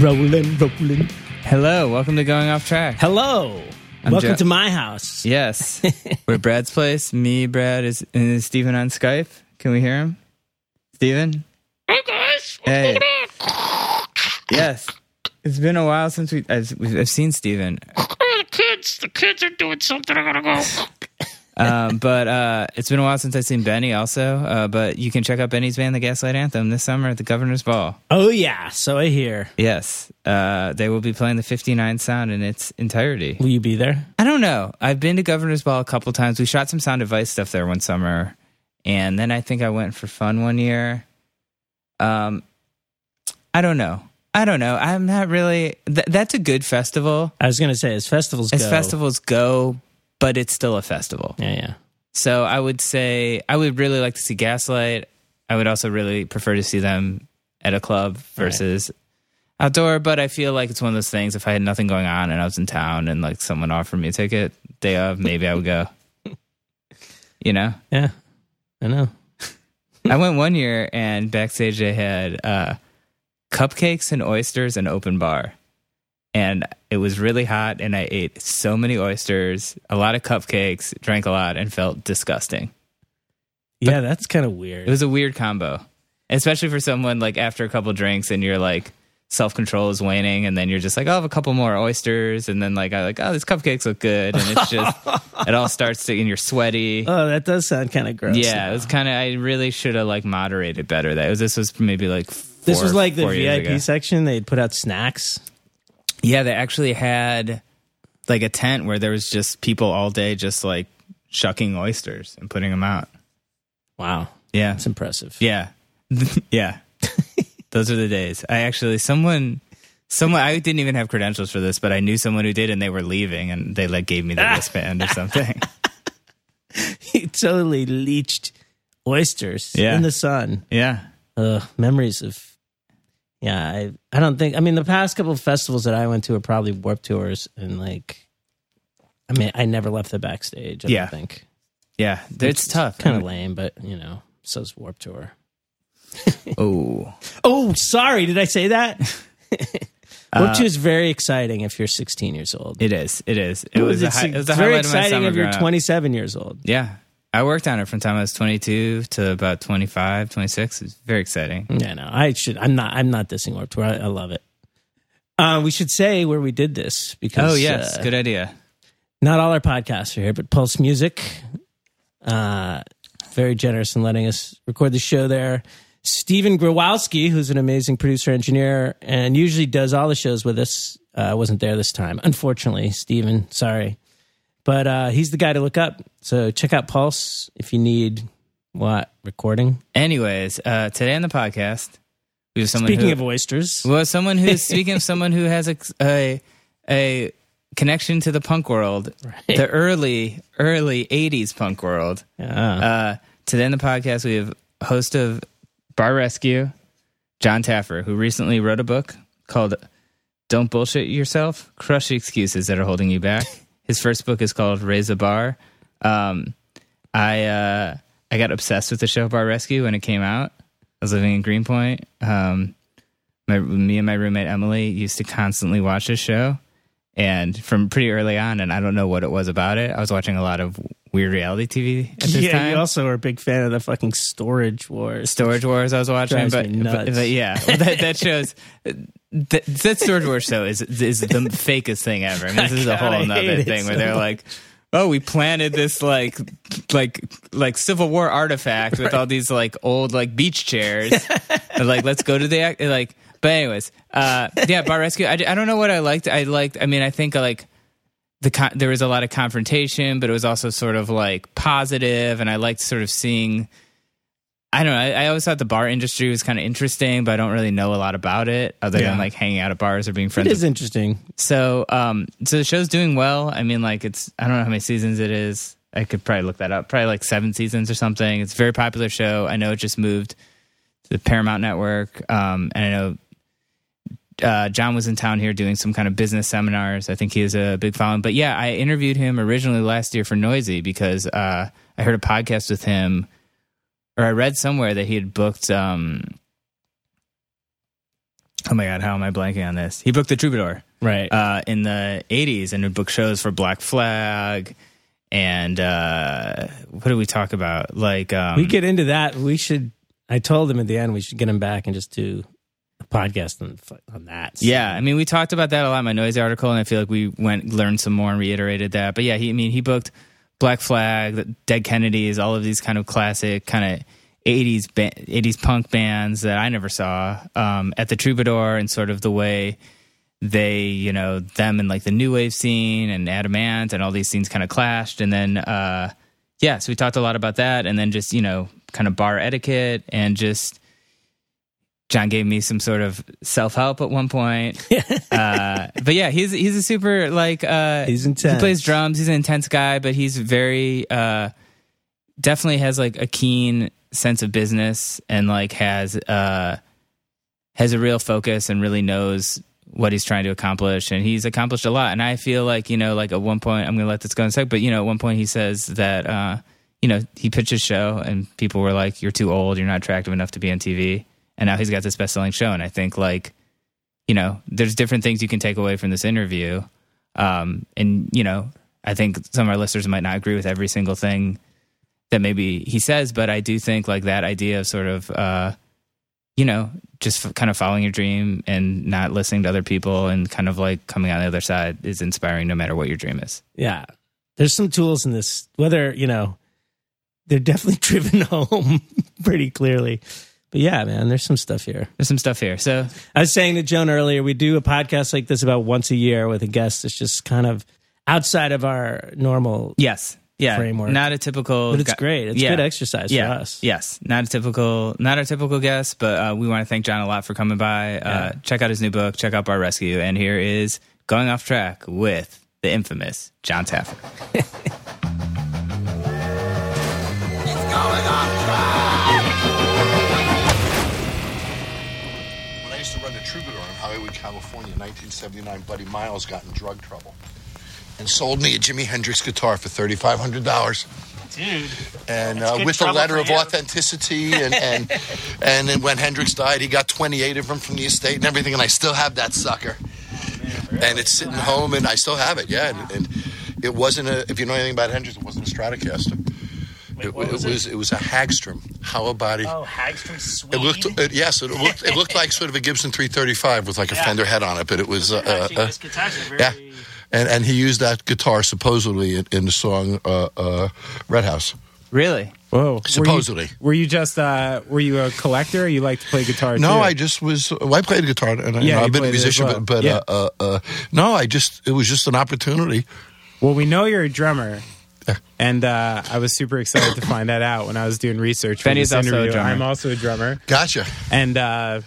Rolling, rolling. Hello, welcome to Going Off Track. Hello. I'm Welcome Jo- to my house. Yes, we're at Brad's place. Me, Brad, is and is Steven on Skype. Can we hear him? Steven? Hey guys, Hey. Yes. It's been a while since we I've, I've seen Steven. Oh, the kids, the kids are doing something. I gotta go. Um, but uh, it's been a while since I've seen Benny also. Uh, but you can check out Benny's band, The Gaslight Anthem, this summer at the Governor's Ball. Oh, yeah. So I hear. Yes. Uh, they will be playing the 59 sound in its entirety. Will you be there? I don't know. I've been to Governor's Ball a couple times. We shot some sound advice stuff there one summer, and then I think I went for fun one year. Um, I don't know. I don't know. I'm not really. Th- that's a good festival. I was going to say, as festivals As go. festivals go, but it's still a festival. Yeah, yeah. So I would say I would really like to see Gaslight. I would also really prefer to see them at a club versus outdoor. But I feel like it's one of those things. If I had nothing going on and I was in town and like someone offered me a ticket day of, maybe I would go. You know, Yeah. I know. I went one year and backstage they had uh, cupcakes and oysters and open bar. And it was really hot, and I ate so many oysters, a lot of cupcakes, drank a lot, and felt disgusting. Yeah, that's kind of weird. It was a weird combo, especially for someone like after a couple drinks and you're like self control is waning, and then you're just like, oh, I'll have a couple more oysters, and then like I like, oh, these cupcakes look good, and it's just it all starts to and you're sweaty. oh, that does sound kind of gross. yeah, now. it was kind of. I really should have like moderated better. That was this was maybe like This was like the four VIP section. They'd put out snacks. Yeah, they actually had like a tent where there was just people all day just like shucking oysters and putting them out. Wow. Yeah, It's impressive. Yeah. yeah. Those are the days. I actually someone someone I didn't even have credentials for this, but I knew someone who did and they were leaving and they like gave me the wristband or something. he totally leached oysters Yeah. in the sun. yeah. Ugh, memories of. Yeah, I I don't think. I mean, the past couple of festivals that I went to are probably Warp Tours, and like, I mean, I never left the backstage. I Yeah. don't think Yeah. It's tough. Kind of lame, but you know, so's Warp Tour. Oh. Oh, sorry, did I say that? Uh, Warp Tour is very exciting if you're 16 years old. It is. It is. It was a it's, high, it was it's very exciting if you're 27 years old. Yeah. I worked on it from the time I was 22 to about 25, 26. It's very exciting. Yeah, no, I should. I'm not. I'm not dissing Warp Tour. I, I love it. Uh, we should say where we did this because Oh, yes. uh, Good idea. not all our podcasts are here, but Pulse Music, uh, very generous in letting us record the show there. Stephen Growalski, who's an amazing producer engineer and usually does all the shows with us, uh, wasn't there this time. Unfortunately, Stephen, sorry. But uh, he's the guy to look up. So check out Pulse if you need what recording. Anyways, uh, today on the podcast, we have someone Speaking who, of oysters, Well, someone who's speaking of someone who has a a, a connection to the punk world, the early early '80s punk world. yeah. Uh, today in the podcast, we have host of Bar Rescue, Jon Taffer, who recently wrote a book called "Don't Bullshit Yourself: Crush the Excuses That Are Holding You Back." His first book is called "Raise a Bar." Um, I uh, I got obsessed with the show Bar Rescue when it came out. I was living in Greenpoint. Um, my me and my roommate Emily used to constantly watch this show, and from pretty early on. And I don't know what it was about it. I was watching a lot of weird reality TV at this yeah, time. you also are a big fan of the fucking Storage Wars. Storage Wars I was watching, but, but, but yeah, well, that, that shows that, that Storage Wars show is is the fakest thing ever. I mean, this is a whole hate thing where so they're much. like, oh, we planted this like like like Civil War artifact with all these like old like beach chairs, and, like let's go to the like. But anyways, uh, yeah, Bar Rescue. I, I don't know what I liked. I liked. I mean, I think like the con- there was a lot of confrontation, but it was also sort of like positive, and I liked sort of seeing. I don't know. I, I always thought the bar industry was kind of interesting, but I don't really know a lot about it other Yeah. than like hanging out at bars or being It friends. is with interesting. So, um, so the show's doing well. I mean, like it's I don't know how many seasons it is. I could probably look that up. Probably like seven seasons or something. It's a very popular show. I know it just moved to the Paramount Network, um, and I know uh, Jon was in town here doing some kind of business seminars. I think he is a big following. But yeah, I interviewed him originally last year for Noisey because uh, I heard a podcast with him, or I read somewhere that he had booked um, oh my god, how am I blanking on this? He booked the Troubadour Right. uh, in the '80s and would book shows for Black Flag. And uh, what do we talk about? Like um, we get into that. We should. I told him at the end we should get him back and just do podcast on on that. Yeah, I mean, we talked about that a lot in my noise article, and I feel like we went learned some more and reiterated that. But yeah, he, I mean, he booked Black Flag, Dead Kennedys, all of these kind of classic kind of '80s ba- '80s punk bands that I never saw um, at the Troubadour, and sort of the way they, you know, them and like the new wave scene and Adam Ant and all these scenes kind of clashed, and then uh, yeah, so we talked a lot about that, and then just you know, kind of bar etiquette and just. Jon gave me some sort of self help at one point. uh, but yeah, he's he's a super like uh, He's intense. He plays drums. He's an intense guy, but he's very uh, definitely has like a keen sense of business and like has uh, has a real focus and really knows what he's trying to accomplish. And he's accomplished a lot. And I feel like you know, like at one point, I'm going to let this go in a sec. But you know, at one point he says that uh, you know he pitched his show and people were like, "You're too old. You're not attractive enough to be on TV." And now he's got this best selling show. And I think like you know, there's different things you can take away from this interview. Um, and, you know, I think some of our listeners might not agree with every single thing that maybe he says, but I do think like that idea of sort of, uh, you know, just f- kind of following your dream and not listening to other people and kind of like coming out the other side is inspiring no matter what your dream is. Yeah. There's some tools in this, whether, you know, they're definitely driven home pretty clearly. But yeah, man, there's some stuff here. There's some stuff here. So I was saying to Joan earlier, we do a podcast like this about once a year with a guest that's just kind of outside of our normal. yes, yeah, Framework. not a typical, But it's great. It's yeah. good exercise yeah, for us. Yes, not a typical, not a typical guest, but uh, we want to thank Jon a lot for coming by. Uh, check out his new book. Check out Bar Rescue. And here is going off track with the infamous Jon Taffer. When California, in 1979, Buddy Miles got in drug trouble and sold me a Jimi Hendrix guitar for $3,500. Dude. And uh, with a letter of authenticity, and and and then when Hendrix died, he got 28 of them from the estate and everything, and I still have that sucker. And it's sitting home, and I still have it. Yeah, and, and it wasn't a. If you know anything about Hendrix, it wasn't a Stratocaster. It, it was it? was it was a Hagstrom. How about it? Oh, Hagstrom Swede. It looked, it, yes, it looked, it looked like sort of a Gibson 335 with like a Yeah. Fender head on it, but it was, uh, uh, uh, very- yeah, and and he used that guitar supposedly in, in the song uh, uh, Red House. Really? Whoa! Were you- Supposedly. were you, just uh, were you a collector? Or you like to play guitar? No, too? I just was. Well, I played guitar, and I, yeah, you know, I've been a played it as musician, well. but, but Yeah. uh, uh, uh, no, I just it was just an opportunity. Well, we know you're a drummer, and uh, I was super excited to find that out when I was doing research. For Benny's this also a interview. drummer. I'm also a drummer, Gotcha. and uh,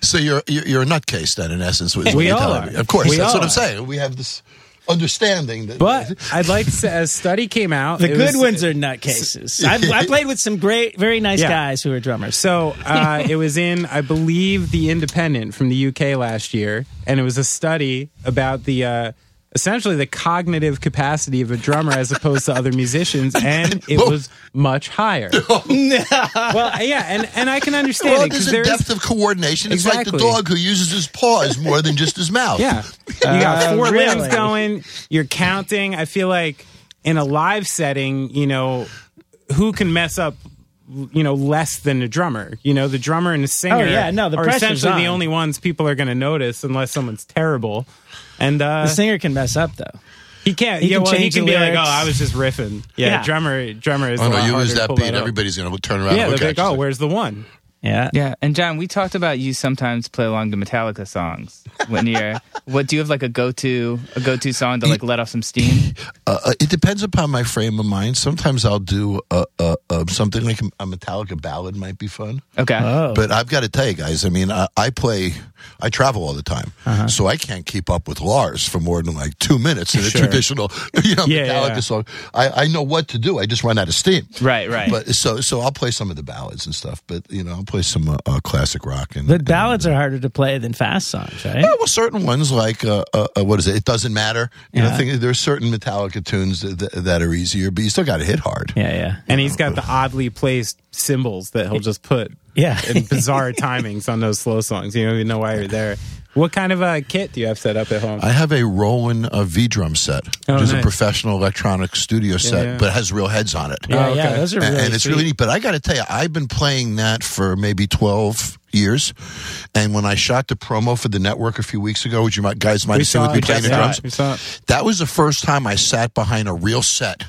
So you're you're, you're a nutcase then, in essence. is what We you're all telling are. me. Of course, We that's all what I'm are. saying. We have this understanding that. but I'd like to say a study came out. The It good was- ones are nutcases. I've, I played with some great, very nice Yeah. guys who are drummers. So uh, it was in, I believe, the Independent from the UK last year, and it was a study about the uh, essentially the cognitive capacity of a drummer as opposed to other musicians, and it was much higher. well, yeah, and and I can understand well, it because there's a there's depth of coordination. Exactly. It's like the dog who uses his paws more than just his mouth. Yeah. You got Uh, four really? limbs going, you're counting. I feel like in a live setting, you know, who can mess up you know less than a drummer you know the drummer and the singer Oh, yeah, no, the are pressure's essentially the only ones people are going to notice unless someone's terrible and uh the singer can mess up though. he can't he yeah can well he can the be like oh i was just riffing yeah, Yeah. drummer drummer is Oh a no, lot you harder lose that beat, up. everybody's going to turn around. yeah and they're look like oh you. where's the one Yeah. Yeah, and Jon, we talked about you sometimes play along to Metallica songs when you're. what do you have like a go to a go to song to like let off some steam? Uh, uh, it depends upon my frame of mind. Sometimes I'll do uh, uh, uh, something like a Metallica ballad might be fun. Okay. Oh. But I've got to tell you guys, I mean, I, I play, I travel all the time, Uh-huh. so I can't keep up with Lars for more than like two minutes in a Sure. traditional, you know, Yeah, Metallica yeah, yeah. song. I, I know what to do. I just run out of steam. Right, right. But so so I'll play some of the ballads and stuff. But you know, I'll play some uh, uh, classic rock and. But ballads are harder to play than fast songs, right? Yeah, well, certain ones like uh, uh, uh, what is it? It doesn't matter. You know, Yeah. think, there's certain Metallica tunes that, that, that are easier, but you still got to hit hard. Yeah, yeah, And he's got the oddly placed cymbals that he'll just put yeah. in bizarre timings on those slow songs. You don't even know why you're there. What kind of a kit do you have set up at home? I have a Roland uh, V drum set, Oh, which is a professional electronic studio set, yeah. but has real heads on it. yeah, Oh, yeah, those are and, really and it's sweet. really neat. But I got to tell you, I've been playing that for maybe 12 years. And when I shot the promo for the network a few weeks ago, which you might, guys might We have seen with me playing the drums, we saw it. that was the first time I sat behind a real set.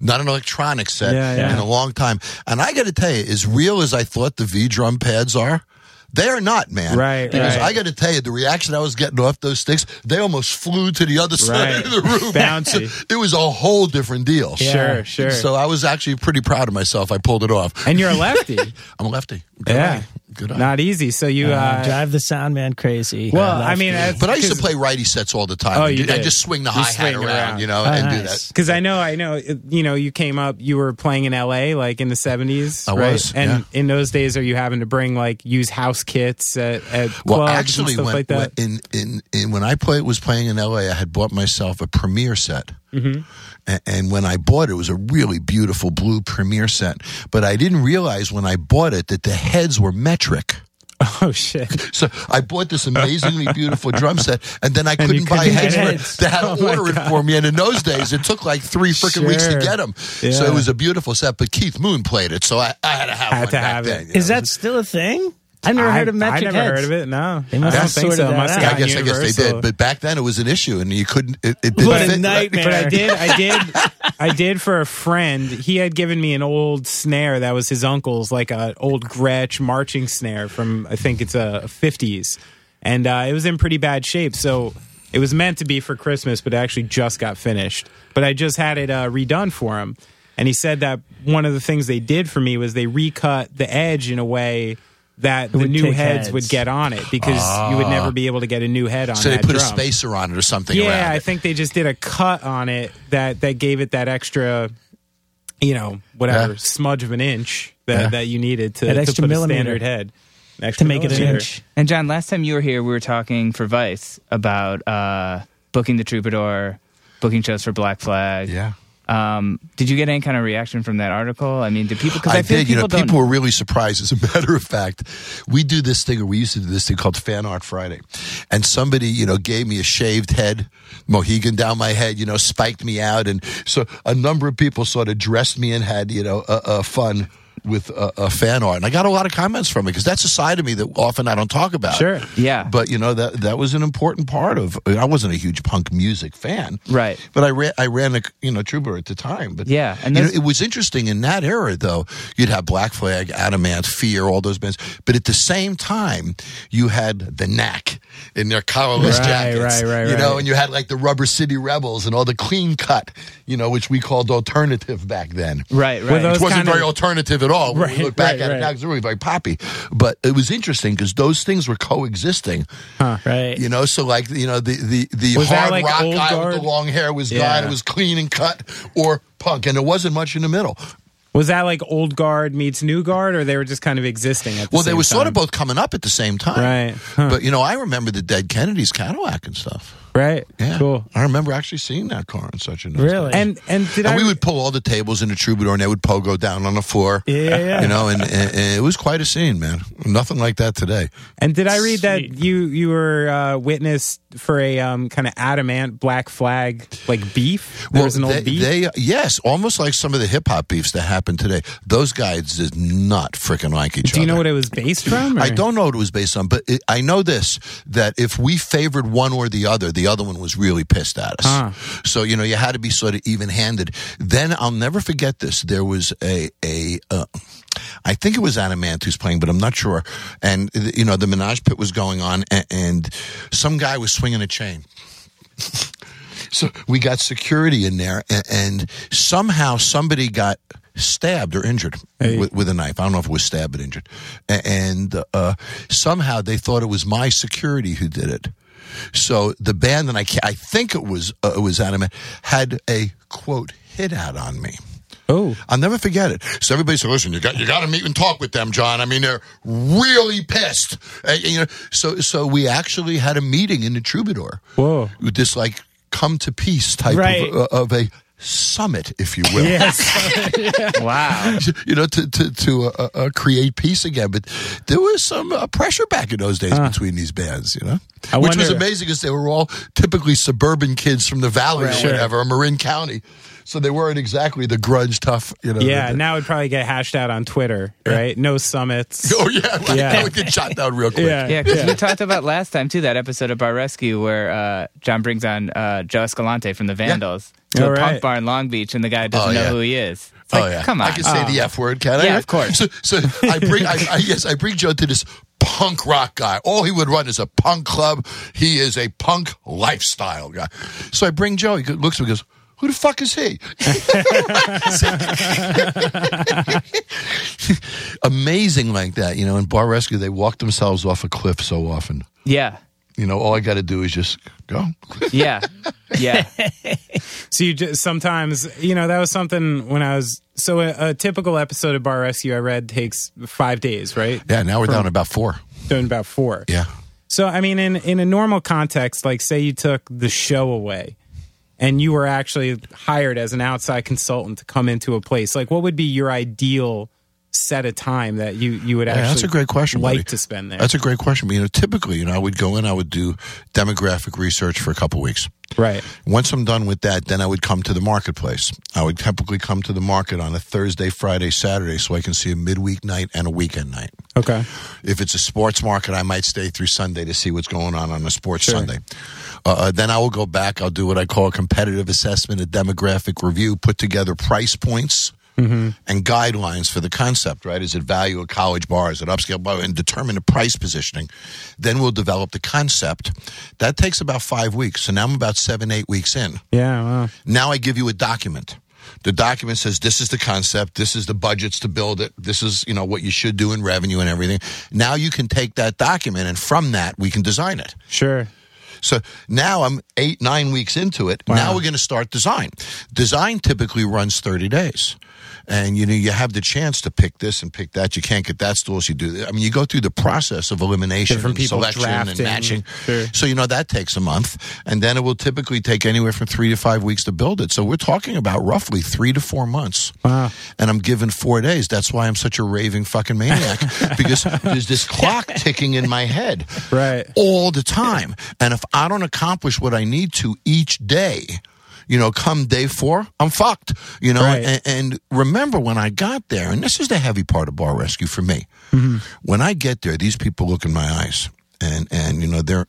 Not an electronic set Yeah, yeah. in a long time. And I got to tell you, as real as I thought the V drum pads are, they are not, man. Right, Because right. I got to tell you, the reaction I was getting off those sticks, they almost flew to the other side Right. of the room. Bouncy. it was a whole different deal. Sure, sure. So I was actually pretty proud of myself. I pulled it off. and you're a lefty. I'm a lefty. Good yeah. eye. Good eye. Not easy. So you, Uh, uh, drive the sound man crazy. well, I mean, that's- but I used to play righty sets all the time. Oh, you ju- and did. just swing the You hi hat around, around. you know, Oh, and do that. Because I know, I know, you know, you came up, you were playing in LA, like in the seventies, I right? was, and yeah. in those days, are you having to bring like use house kits at, at Well, clubs actually, and stuff when, like that? when in, in in when I play, was playing in LA, I had bought myself a Premier set. Mm-hmm. A- And when I bought it, it was a really beautiful blue Premier set. But I didn't realize when I bought it that the heads were metric. oh shit! So I bought this amazingly beautiful drum set, and then I couldn't buy couldn't heads. get for heads. They had Oh, to my order it for me, and in those days, it took like three freaking weeks to get them. So it was a beautiful set. But Keith Moon played it, so I, I had to have Had one to back have then. you is know. that still a thing? I never heard of I, metric I never heads. heard of it. No, They must I don't have think sorted so. that Must have out. I guess I guess they did, but back then it was an issue, and you couldn't. It, it didn't What a nightmare. But I did, I did, I did for a friend. He had given me an old snare that was his uncle's, like an old Gretsch marching snare from I think it's a fifties, and uh, it was in pretty bad shape. So it was meant to be for Christmas, but it actually just got finished. But I just had it uh, redone for him, and he said that one of the things they did for me was they recut the edge in a way. That the new heads, heads. would get on it because you would never be able to get a new head on. It. So they that put a spacer on it or something. Yeah, I think they just did a cut on it that that gave it that extra, you know, whatever Yeah. smudge of an inch that, Yeah. that you needed to, That to extra put millimeter. a standard head An to extra make it an millimeter. inch. And Jon, last time you were here, we were talking for Vice about uh, booking the Troubadour, booking shows for Black Flag. Yeah. Um, did you get any kind of reaction from that article? I mean, did people? Because I, I did. You know, people people were really surprised. As a matter of fact, we do this thing, or we used to do this thing called Fan Art Friday, and somebody, you know, gave me a shaved head, Mohegan down my head, you know, spiked me out, and so a number of people sort of dressed me and had, you know, uh, uh, fun with a, uh, fan art, and I got a lot of comments from it because that's a side of me that often I don't talk about. Sure. Yeah. but you know that that was an important part of. I wasn't a huge punk music fan, Right. But I ran, I ran a you know Troubadour at the time. But Yeah, and you know, it was interesting in that era though. You'd have Black Flag, Adam Ant, Fear, all those bands, but at the same time, you had the Knack in their collarless Right, jackets, right, right, you know, and you had like the Rubber City Rebels and all the clean cut, you know, which we called alternative back then. right, right. It wasn't kind of- very alternative at all. When Right, we look back right, at it right. now, it's really very poppy. But it was interesting because those things were coexisting. Right. You know, so like you know the the the Was hard like rock guy with the long hair was Yeah. gone. It was clean and cut or punk, and there wasn't much in the middle. Was that like old guard meets new guard, or they were just kind of existing at the Well, they were sort of both coming up at the same time, Right. Huh. But you know, I remember the Dead Kennedys Cadillac and stuff. Right. Yeah, Cool. I remember actually seeing that car in such a nice Really? And and did And I we would pull all the tables in the troubadour, and they would pogo down on the floor. Yeah, yeah, yeah. You know, and, and, and it was quite a scene, man. Nothing like that today. And did I read Sweet. that you you were uh, witness for a um, kind of Adam Ant black flag like beef? There was an old they, beef. they- yes, almost like some of the hip hop beefs that happen today. Those guys did not freaking like each other. Do you know what it was based from? or- I don't know what it was based on, but it, I know this that if we favored one or the other, the other one was really pissed at us. Huh. So you know you had to be sort of even handed. Then I'll never forget this. There was a a. Uh, I think it was Adam Ant who's playing, but I'm not sure. And you know the Menage Pit was going on, and, and some guy was swinging a chain. So we got security in there, and, and somehow somebody got stabbed or injured Hey. with, with a knife. I don't know if it was stabbed but injured. And uh, somehow they thought it was my security who did it. So the band, and I, I think it was uh, it was Adam Ant, had a quote hit out on me. Oh, I'll never forget it. So everybody said, "Listen, you got you got to meet and talk with them, Jon. I mean, they're really pissed." And, you know, so so we actually had a meeting in the Troubadour. Whoa. with this like come to peace type Right. of, uh, of a summit, if you will. yes. Wow. You know, to to to uh, uh, create peace again, but there was some uh, pressure back in those days between these bands. You know, I which was amazing because they were all typically suburban kids from the valley or whatever, or Marin County, so they weren't exactly the grudge tough. You know, yeah, now it'd probably get hashed out on Twitter, right? No summits. Oh yeah, right. Yeah. That would get shot down real quick. Yeah. Yeah, because we talked about last time too that episode of Bar Rescue where uh, Jon brings on uh, Joe Escalante from the Vandals to All a right. punk bar in Long Beach, and the guy doesn't Oh, know yeah. who he is. It's oh like, yeah, come on. I can say the f word, can I? Yeah, of course. So, so I bring, I, I yes, I bring Joe to this punk rock guy. All he would run is a punk club. He is a punk lifestyle guy. So I bring Joe. He looks at me, and goes. Who the fuck is he? Amazing like that, you know. In Bar Rescue, they walk themselves off a cliff so often. yeah, You know, all I got to do is just go. yeah, yeah. So you just sometimes, you know, that was something when I was so a, a typical episode of Bar Rescue I read takes five days, right? Yeah, now we're down to about four. Down about four. Yeah. So I mean, in in a normal context, like say you took the show away, and you were actually hired as an outside consultant to come into a place, like what would be your ideal set of time that you you would Yeah, actually that's a great question. like buddy. to spend there? That's a great question. You know, typically, you know, I would go in, I would do demographic research for a couple weeks. right. Once I'm done with that, then I would come to the marketplace. I would typically come to the market on a Thursday, Friday, Saturday, so I can see a midweek night and a weekend night. Okay. If it's a sports market, I might stay through Sunday to see what's going on on a sports Sunday. Uh, uh, then I will go back. I'll do what I call a competitive assessment, a demographic review, put together price points and guidelines for the concept. Right? Is it value at college bar? Is it upscale bar, and determine the price positioning. Then we'll develop the concept. That takes about five weeks. So now I'm about seven, eight weeks in. Yeah. Well. Now I give you a document. The document says this is the concept, this is the budgets to build it, this is, you know, what you should do in revenue and everything. Now you can take that document and from that we can design it. Sure. So now I'm eight, nine weeks into it. Now we're going to start design. Design typically runs 30 days. And you know, you have the chance to pick this and pick that. You can't get that stool. So you do. I mean, you go through the process of elimination, Different and people selection, and drafting. matching. Sure. So you know that takes a month, and then it will typically take anywhere from three to five weeks to build it. So we're talking about roughly three to four months. Wow. And I'm given four days. That's why I'm such a raving fucking maniac because there's this clock ticking in my head Right. all the time. And if I don't accomplish what I need to each day, you know, come day four, I'm fucked. You know, Right. and, and remember when I got there, and this is the heavy part of bar rescue for me. Mm-hmm. When I get there, these people look in my eyes, and and you know they're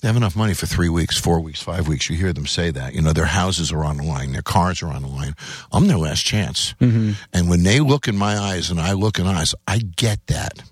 they have enough money for three weeks, four weeks, five weeks. You hear them say that. You know, their houses are on the line, their cars are on the line. I'm their last chance. Mm-hmm. And when they look in my eyes and I look in eyes, I get that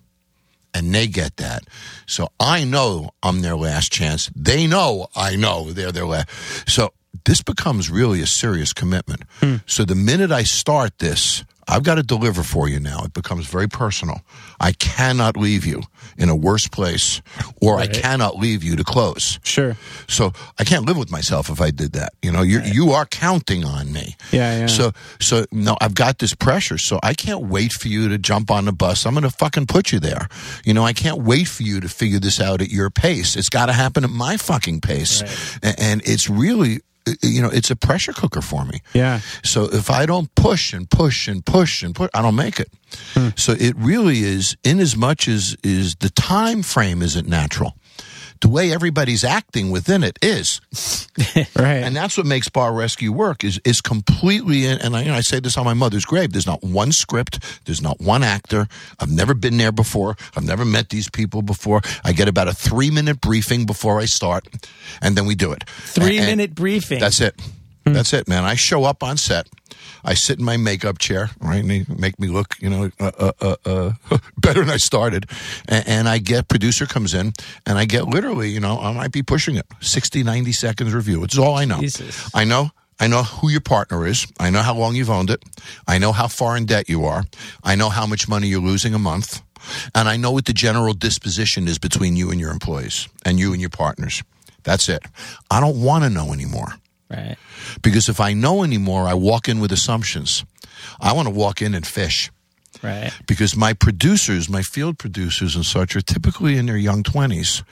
and they get that. So I know I'm their last chance. They know I know they're their last. So this becomes really a serious commitment. Hmm. So the minute I start this, I've got to deliver for you now. It becomes very personal. I cannot leave you in a worse place, or I cannot leave you to close. Sure. So I can't live with myself if I did that. You know, you you are counting on me. Yeah, yeah. So so no, I've got this pressure. So I can't wait for you to jump on the bus. I'm going to fucking put you there. You know, I can't wait for you to figure this out at your pace. It's got to happen at my fucking pace. A- And it's really Uh, you know, it's a pressure cooker for me. Yeah. So if I don't push and push and push and push, I don't make it. Hmm. So it really is, in as much as is the time frame isn't natural. The way everybody's acting within it is, Right. and that's what makes bar rescue work. Is is completely. in- And I, you know, I say this on my mother's grave. There's not one script. There's not one actor. I've never been there before. I've never met these people before. I get about a three minute briefing before I start, and then we do it. Three And- minute briefing. that's it. That's it, man. I show up on set. I sit in my makeup chair, right? And they make me look, you know, uh, uh, uh, uh, better than I started. And, and I get, producer comes in, and I get literally, you know, I might be pushing it 60, 90 seconds review. It's all I know. Jesus. I know. I know who your partner is. I know how long you've owned it. I know how far in debt you are. I know how much money you're losing a month. And I know what the general disposition is between you and your employees and you and your partners. That's it. I don't want to know anymore. Right. Because if I know anymore, I walk in with assumptions. I want to walk in and fish Right. because my producers, my field producers and such, are typically in their young 20s.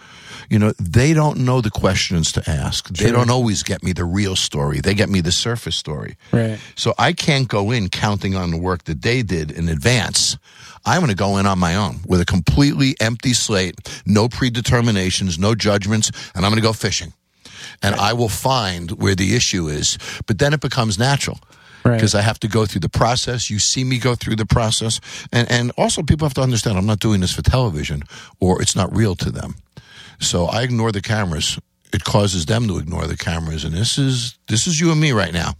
You know, they don't know the questions to ask. They don't always get me the real story. They get me the surface story. Right. So I can't go in counting on the work that they did in advance. I'm going to go in on my own with a completely empty slate, no predeterminations, no judgments, and I'm going to go fishing. And I will find where the issue is. But then it becomes natural Right. because I have to go through the process. You see me go through the process. And, and also, people have to understand I'm not doing this for television or it's not real to them. So I ignore the cameras. It causes them to ignore the cameras. And this is this is you and me right now.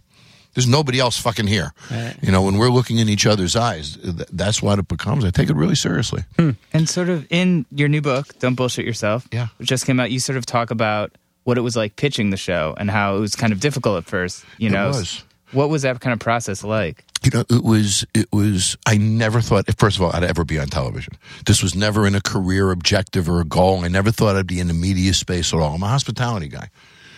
There's nobody else fucking here. You know, when we're looking in each other's eyes, th- that's what it becomes. I take it really seriously. Hmm. And sort of in your new book, Don't Bullshit Yourself, Yeah. which just came out, you sort of talk about what it was like pitching the show and how it was kind of difficult at first. You It know, was. what was that kind of process like? You know, it was, it was, I never thought, first of all, I'd ever be on television. This was never in a career objective or a goal. I never thought I'd be in the media space at all. I'm a hospitality guy.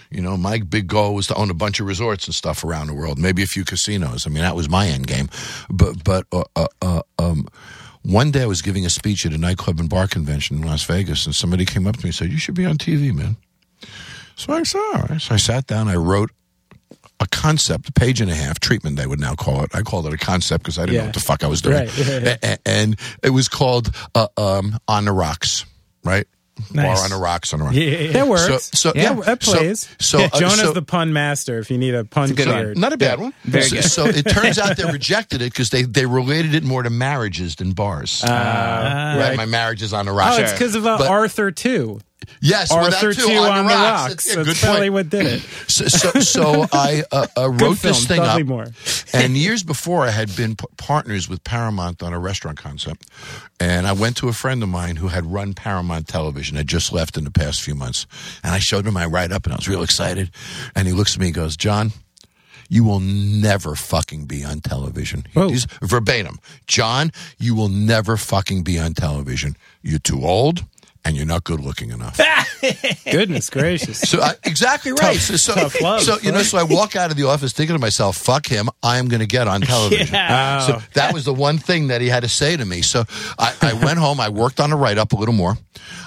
You know, my big goal was to own a bunch of resorts and stuff around the world, maybe a few casinos. I mean, that was my end game. But, but, uh, uh, uh, um, one day I was giving a speech at a nightclub and bar convention in Las Vegas, and somebody came up to me and said, You should be on TV, man. So I said, All right. So I sat down, I wrote a concept, a page and a half, treatment they would now call it. I called it a concept because I didn't know what the fuck I was doing. Right, yeah, yeah. A- a- and it was called uh, um, On the Rocks, right? Nice. Bar on the Rocks on the Rocks. Yeah, yeah, yeah. That works. So, so Yeah, yeah, that so- plays. So, yeah, uh, Jonah's so- the pun master. If you need a pun good one. cleared. not a bad one. Very so, good. so it turns out they rejected it because they, they related it more to marriages than bars. right? right. My marriage is on the rocks. Oh, rocks. it's because of uh, But- Arthur too. Yes, well, that Arthur too, too on, the rocks. That's- yeah, That's good probably point. what did it. So, so, so I uh, uh, wrote film. this thing Dudley up. Moore. and years before, I had been p- partners with Paramount on a restaurant concept. And I went to a friend of mine who had run Paramount Television, had just left in the past few months. And I showed him my write up, and I was real excited. And he looks at me and goes, Jon, you will never fucking be on television. Whoa. He's verbatim. Jon, you will never fucking be on television. You're too old. And you're not good looking enough. Goodness gracious. So I, exactly right. so, so, tough love, so you know, so I walk out of the office thinking to myself, "Fuck him! I am going to get on television." Yeah. So that was the one thing that he had to say to me. So I, I went home. I worked on a write up a little more.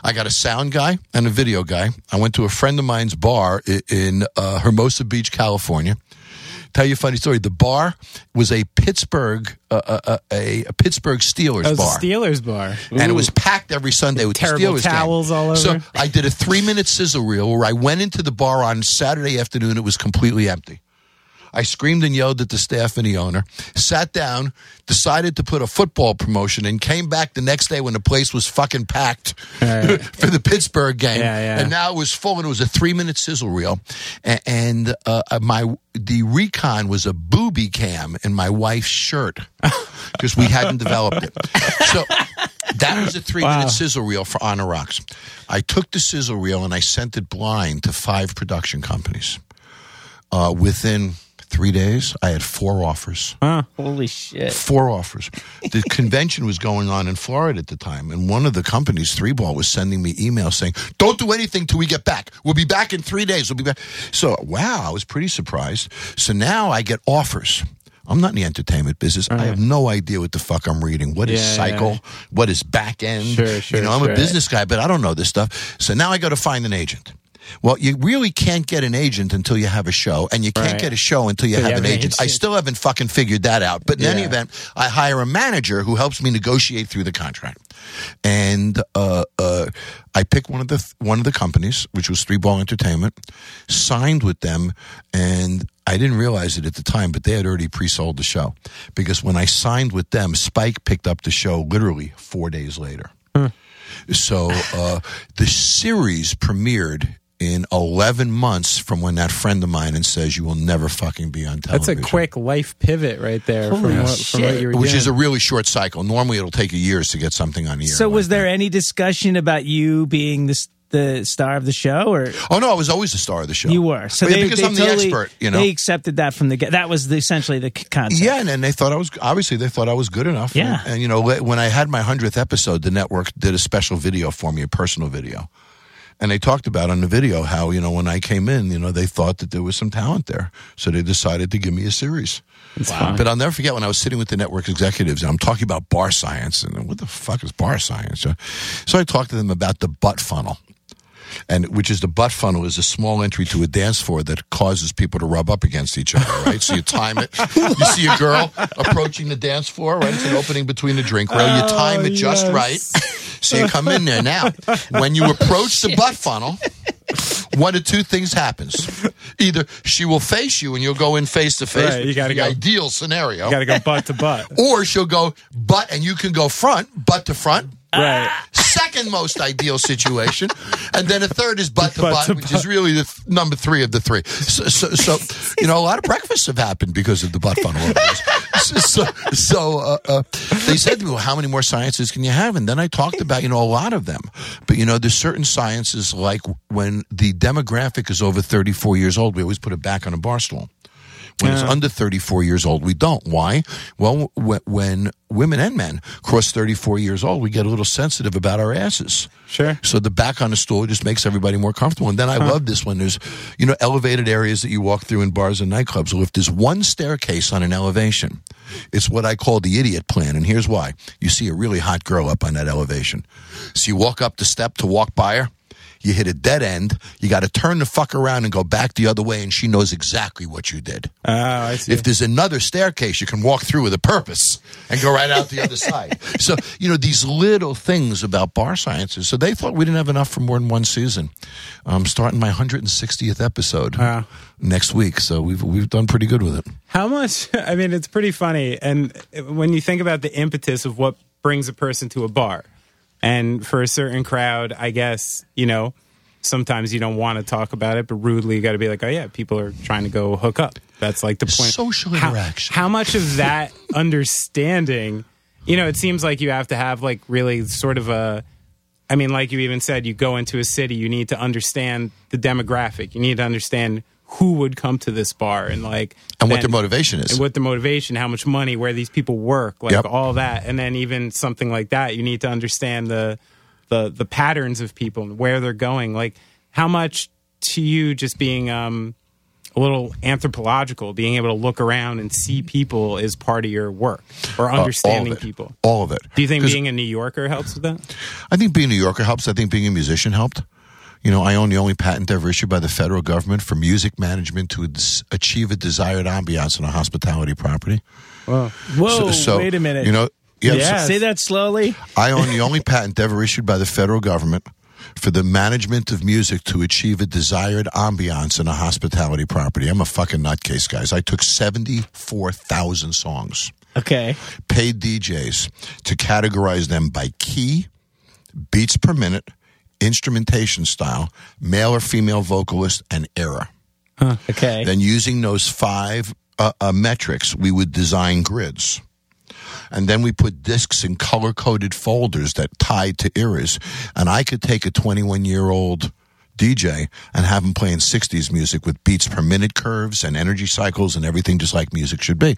I got a sound guy and a video guy. I went to a friend of mine's bar i- in uh, Hermosa Beach, California. Tell you a funny story. The bar was a Pittsburgh, uh, uh, uh, a, a Pittsburgh Steelers That was bar a Steelers bar. and it was packed every Sunday with Terrible the Steelers game. towels all over. So I did a three minute sizzle reel where I went into the bar on Saturday afternoon. It was completely empty. I screamed and yelled at the staff and the owner, sat down, decided to put a football promotion in, came back the next day when the place was fucking packed Right. for the Pittsburgh game. Yeah, yeah. And now it was full and it was a three minute sizzle reel. A- And uh, my the recon was a booby cam in my wife's shirt because we hadn't developed it. So that was a three minute sizzle reel for Honor Rocks. I took the sizzle reel and I sent it blind to five production companies. Uh, within three days, I had four offers. Holy shit. Four offers. The convention was going on in Florida at the time, and one of the companies, Three Ball, was sending me emails saying, "Don't do anything till we get back. We'll be back in three days. We'll be back." So, wow, I was pretty surprised. So now I get offers. I'm not in the entertainment business. I have no idea what the fuck I'm reading. What is Yeah, cycle? yeah. What is back end? Sure, sure, you know, I'm sure. a business guy, but I don't know this stuff. So now I got to find an agent. Well, you really can't get an agent until you have a show, and you can't Right. get a show until you have an agent. I still haven't fucking figured that out. But in any event, I hire a manager who helps me negotiate through the contract, and uh, uh, I pick one of the one of the companies, which was Three Ball Entertainment, signed with them, and I didn't realize it at the time, but they had already pre-sold the show because when I signed with them, Spike picked up the show literally four days later. So uh, the series premiered in 11 months from when that friend of mine and says you will never fucking be on television. That's a quick life pivot right there Holy from what, from what shit. you were which doing. is a really short cycle. Normally it'll take you years to get something on the air. So like was there that. any discussion about you being the the star of the show, or Oh no, I was always the star of the show. you were? So Yeah, they, because they I'm totally, the expert, you know. they accepted that from the get. That was the, essentially the concept. Yeah, and, and they thought I was obviously they thought I was good enough. Yeah. and, and, you know when I had my hundredth episode, the network did a special video for me, a personal video, And they talked about on the video how, you know, when I came in, you know, they thought that there was some talent there. So they decided to give me a series. But I'll never forget when I was sitting with the network executives and I'm talking about bar science and what the fuck is bar science? So I talked to them about the butt funnel. And which is the butt funnel is a small entry to a dance floor that causes people to rub up against each other, right? So you time it. You see a girl approaching the dance floor, right? It's an opening between the drink rail. You time it oh, just right. So you come in there. Now, when you approach the butt funnel, one of two things happens. Either she will face you and you'll go in face to face, Right, you gotta the go. ideal scenario. You got to go butt to butt. or she'll go butt and you can go front, butt to front. Right. Second most ideal situation, and then a third is butt to Butt butt, to which is really the th- number three of the three. So, so, so, you know, a lot of breakfasts have happened because of the butt funnel. So, so, so uh, uh, they said to me, "Well, how many more sciences can you have?" And then I talked about, you know, a lot of them. But you know, there's certain sciences like when the demographic is over 34 years old, we always put it back on a bar stool. When it's under 34 years old, we don't. Why? Well, when women and men cross 34 years old, we get a little sensitive about our asses. Sure. So the back on the stool just makes everybody more comfortable. And then I love this one. There's, you know, elevated areas that you walk through in bars and nightclubs. Well, if there's one staircase on an elevation, it's what I call the idiot plan. And here's why. You see a really hot girl up on that elevation. So you walk up the step to walk by her. You hit a dead end. You got to turn the fuck around and go back the other way, and she knows exactly what you did. Oh, I see. If there's another staircase, you can walk through with a purpose and go right out the other side. So, you know, these little things about bar sciences. So they thought we didn't have enough for more than one season. I'm starting my 160th episode Wow. next week. So we've, we've done pretty good with it. How much? I mean, it's pretty funny. And when you think about the impetus of what brings a person to a bar, and for a certain crowd, I guess, you know, sometimes you don't want to talk about it, but rudely you got to be like, oh, yeah, people are trying to go hook up. That's like the point. Social How- interaction. How, much of that understanding, you know, it seems like you have to have like really sort of a, I mean, like you even said, you go into a city, you need to understand the demographic. You need to understand who would come to this bar and like And what their motivation is. and what the motivation, how much money, where these people work, like Yep. all that, and then even something like that, you need to understand the the the patterns of people and where they're going. Like how much to you just being um, a little anthropological, being able to look around and see people is part of your work or Uh, all understanding people. All of it. Do you think being a New Yorker helps with that? I think being a New Yorker helps. I think being a musician helped. You know, I own the only patent ever issued by the federal government for music management to achieve a desired ambiance in a hospitality property. Whoa, So- so, wait a minute. You know, yeah, Yeah. so- Say that slowly. I own the only patent ever issued by the federal government for the management of music to achieve a desired ambiance in a hospitality property. I'm a fucking nutcase, guys. I took 74,000 songs, Okay. paid DJs to categorize them by key, beats per minute, instrumentation style, male or female vocalist, and era. Okay. Then, using those five uh, uh, metrics, we would design grids. And then we put discs in color coded folders that tied to eras. And I could take a 21 year old DJ and have him playing 60s music with beats per minute curves and energy cycles and everything just like music should be.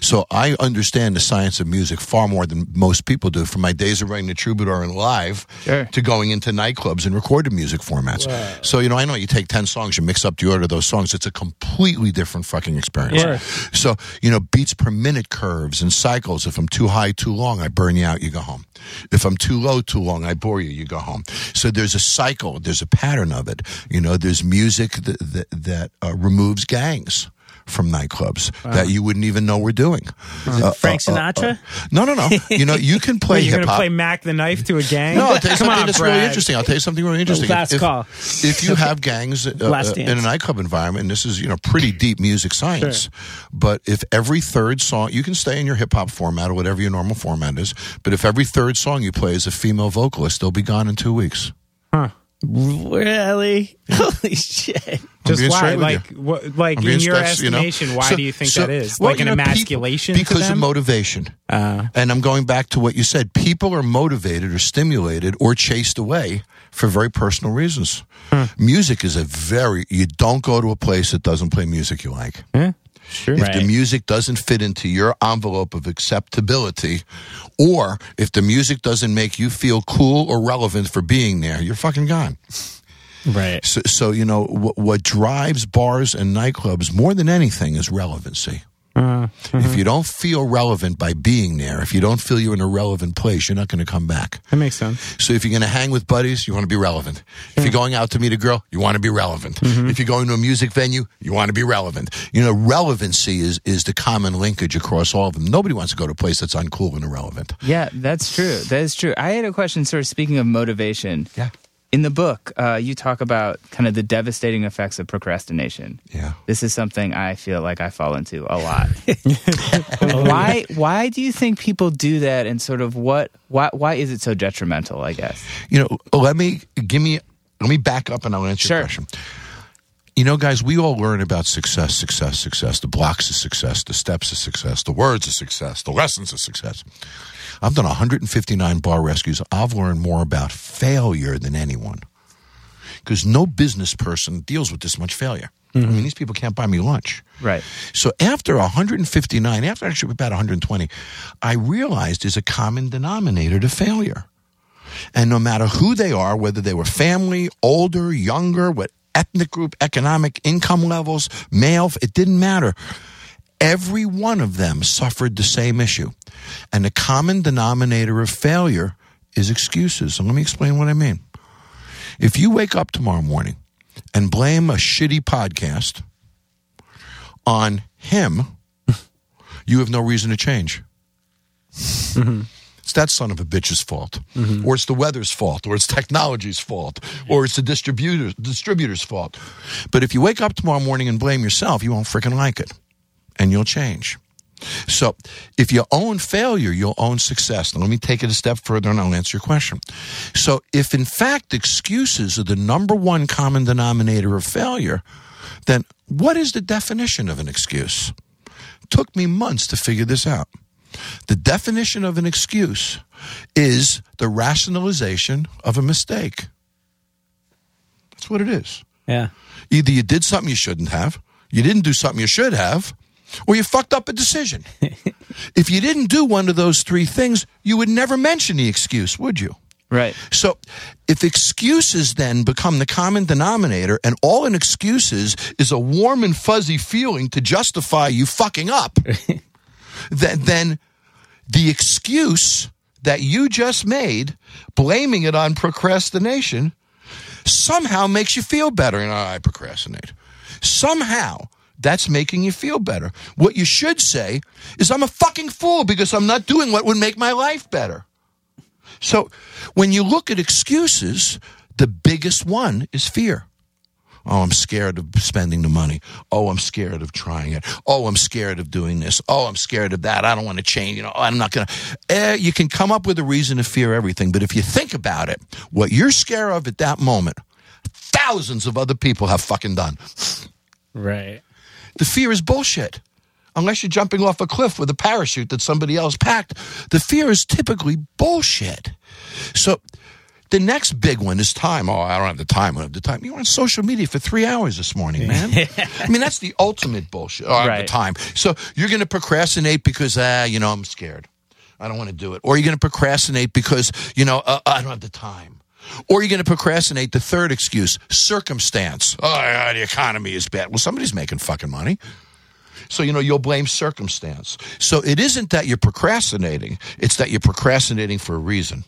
So I understand the science of music far more than most people do from my days of writing the troubadour and live Sure. to going into nightclubs and recorded music formats. So, you know, I know you take 10 songs, you mix up the order of those songs. It's a completely different fucking experience. Sure. So, you know, beats per minute curves and cycles. If I'm too high, too long, I burn you out, you go home. If I'm too low, too long, I bore you, you go home. So there's a cycle, there's a pattern of it. You know, there's music that, that, that uh, removes gangs from nightclubs that you wouldn't even know we're doing. Uh, Frank uh, uh, Sinatra? uh, no, no, no. You know, you can play Wait, you're going to play Mac the Knife to a gang? No, I'll tell you Come something on, that's Brad. really interesting. I'll tell you something really interesting. Last if, call. If you have gangs uh, uh, in a nightclub environment, and this is you know pretty deep music science, sure. but if every third song you can stay in your hip hop format or whatever your normal format is, but if every third song you play is a female vocalist, they'll be gone in two weeks. Really? Holy shit. Just being why? Like, you. what, like in being your straight, you know? estimation, why So- do you think so- that is? well, like an know, emasculation to because of them? motivation. Uh, And I'm going back to what you said. People are motivated or stimulated or chased away for very personal reasons. Hmm. Music is a very, you don't go to a place that doesn't play music you like. Sure. If Right. the music doesn't fit into your envelope of acceptability, or if the music doesn't make you feel cool or relevant for being there, you're fucking gone. Right. So, so you know what, what drives bars and nightclubs more than anything is relevancy. Uh, If you don't feel relevant by being there, if you don't feel you're in a relevant place, you're not going to come back. that makes sense. So if you're going to hang with buddies, you want to be relevant. If you're going out to meet a girl, you want to be relevant. If you're going to a music venue, you want to be relevant. You know, relevancy is is the common linkage across all of them. Nobody wants to go to a place that's uncool and irrelevant. Yeah, that's true. That is true. I had a question, sort of speaking of motivation. Yeah. In the book, uh, you talk about kind of the devastating effects of procrastination. Yeah. This is something I feel like I fall into a lot. why? Why do you think people do that? And sort of what? Why? Why is it so detrimental? I guess. You know, let me give me let me back up and I'll answer Sure. your question. You know, guys, we all learn about success, success, success, the blocks of success, the steps of success, the words of success, the lessons of success. I've done 159 bar rescues. I've learned more about failure than anyone. Because no business person deals with this much failure. I mm-hmm. mean, these people can't buy me lunch. Right. So after 159, after actually about 120, I realized there's a common denominator to failure. And no matter who they are, whether they were family, older, younger, what ethnic group, economic income levels, male, it didn't matter. Every one of them suffered the same issue. And the common denominator of failure is excuses. So let me explain what I mean. If you wake up tomorrow morning and blame a shitty podcast on him, you have no reason to change. Mm-hmm. It's that son of a bitch's fault, mm-hmm. or it's the weather's fault, or it's technology's fault, or it's the distributor's distributor's fault. But if you wake up tomorrow morning and blame yourself, you won't freaking like it, and you'll change. So, if you own failure, you'll own success. Now, let me take it a step further and I'll answer your question. So, if in fact excuses are the number one common denominator of failure, then what is the definition of an excuse? took me months to figure this out. The definition of an excuse is the rationalization of a mistake. That's what it is. Yeah. Either you did something you shouldn't have, you didn't do something you should have, or you fucked up a decision. if you didn't do one of those three things, you would never mention the excuse, would you? Right. So, if excuses then become the common denominator, and all an excuse is is a warm and fuzzy feeling to justify you fucking up, then, then the excuse that you just made, blaming it on procrastination, somehow makes you feel better. And I procrastinate. Somehow. That's making you feel better. What you should say is, I'm a fucking fool because I'm not doing what would make my life better. So when you look at excuses, the biggest one is fear. Oh, I'm scared of spending the money. Oh, I'm scared of trying it. Oh, I'm scared of doing this. Oh, I'm scared of that. I don't want to change. You know, I'm not going to. Eh, you can come up with a reason to fear everything, but if you think about it, what you're scared of at that moment, thousands of other people have fucking done. Right. The fear is bullshit. Unless you're jumping off a cliff with a parachute that somebody else packed, the fear is typically bullshit. So the next big one is time. Oh, I don't have the time. I don't have the time. You were on social media for three hours this morning, man. I mean, that's the ultimate bullshit. Oh, I have the time. So you're going to procrastinate because, ah, you know, I'm scared. I don't want to do it. Or you're going to procrastinate because, you know, uh, I don't have the time. Or you're going to procrastinate the third excuse, circumstance. Oh, yeah, the economy is bad. Well, somebody's making fucking money. So, you know, you'll blame circumstance. So it isn't that you're procrastinating, it's that you're procrastinating for a reason.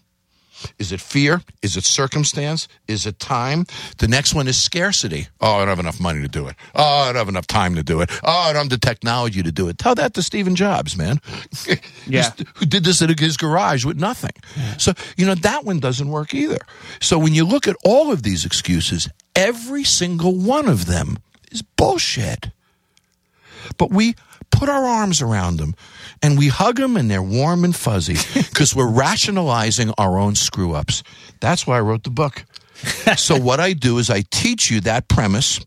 Is it fear? Is it circumstance? Is it time? The next one is scarcity. Oh, I don't have enough money to do it. Oh, I don't have enough time to do it. Oh, I don't have the technology to do it. Tell that to Stephen Jobs, man. Yeah. Who did this in his garage with nothing. So, you know, that one doesn't work either. So when you look at all of these excuses, every single one of them is bullshit but we put our arms around them and we hug them and they're warm and fuzzy because we're rationalizing our own screw ups. That's why I wrote the book. so what I do is I teach you that premise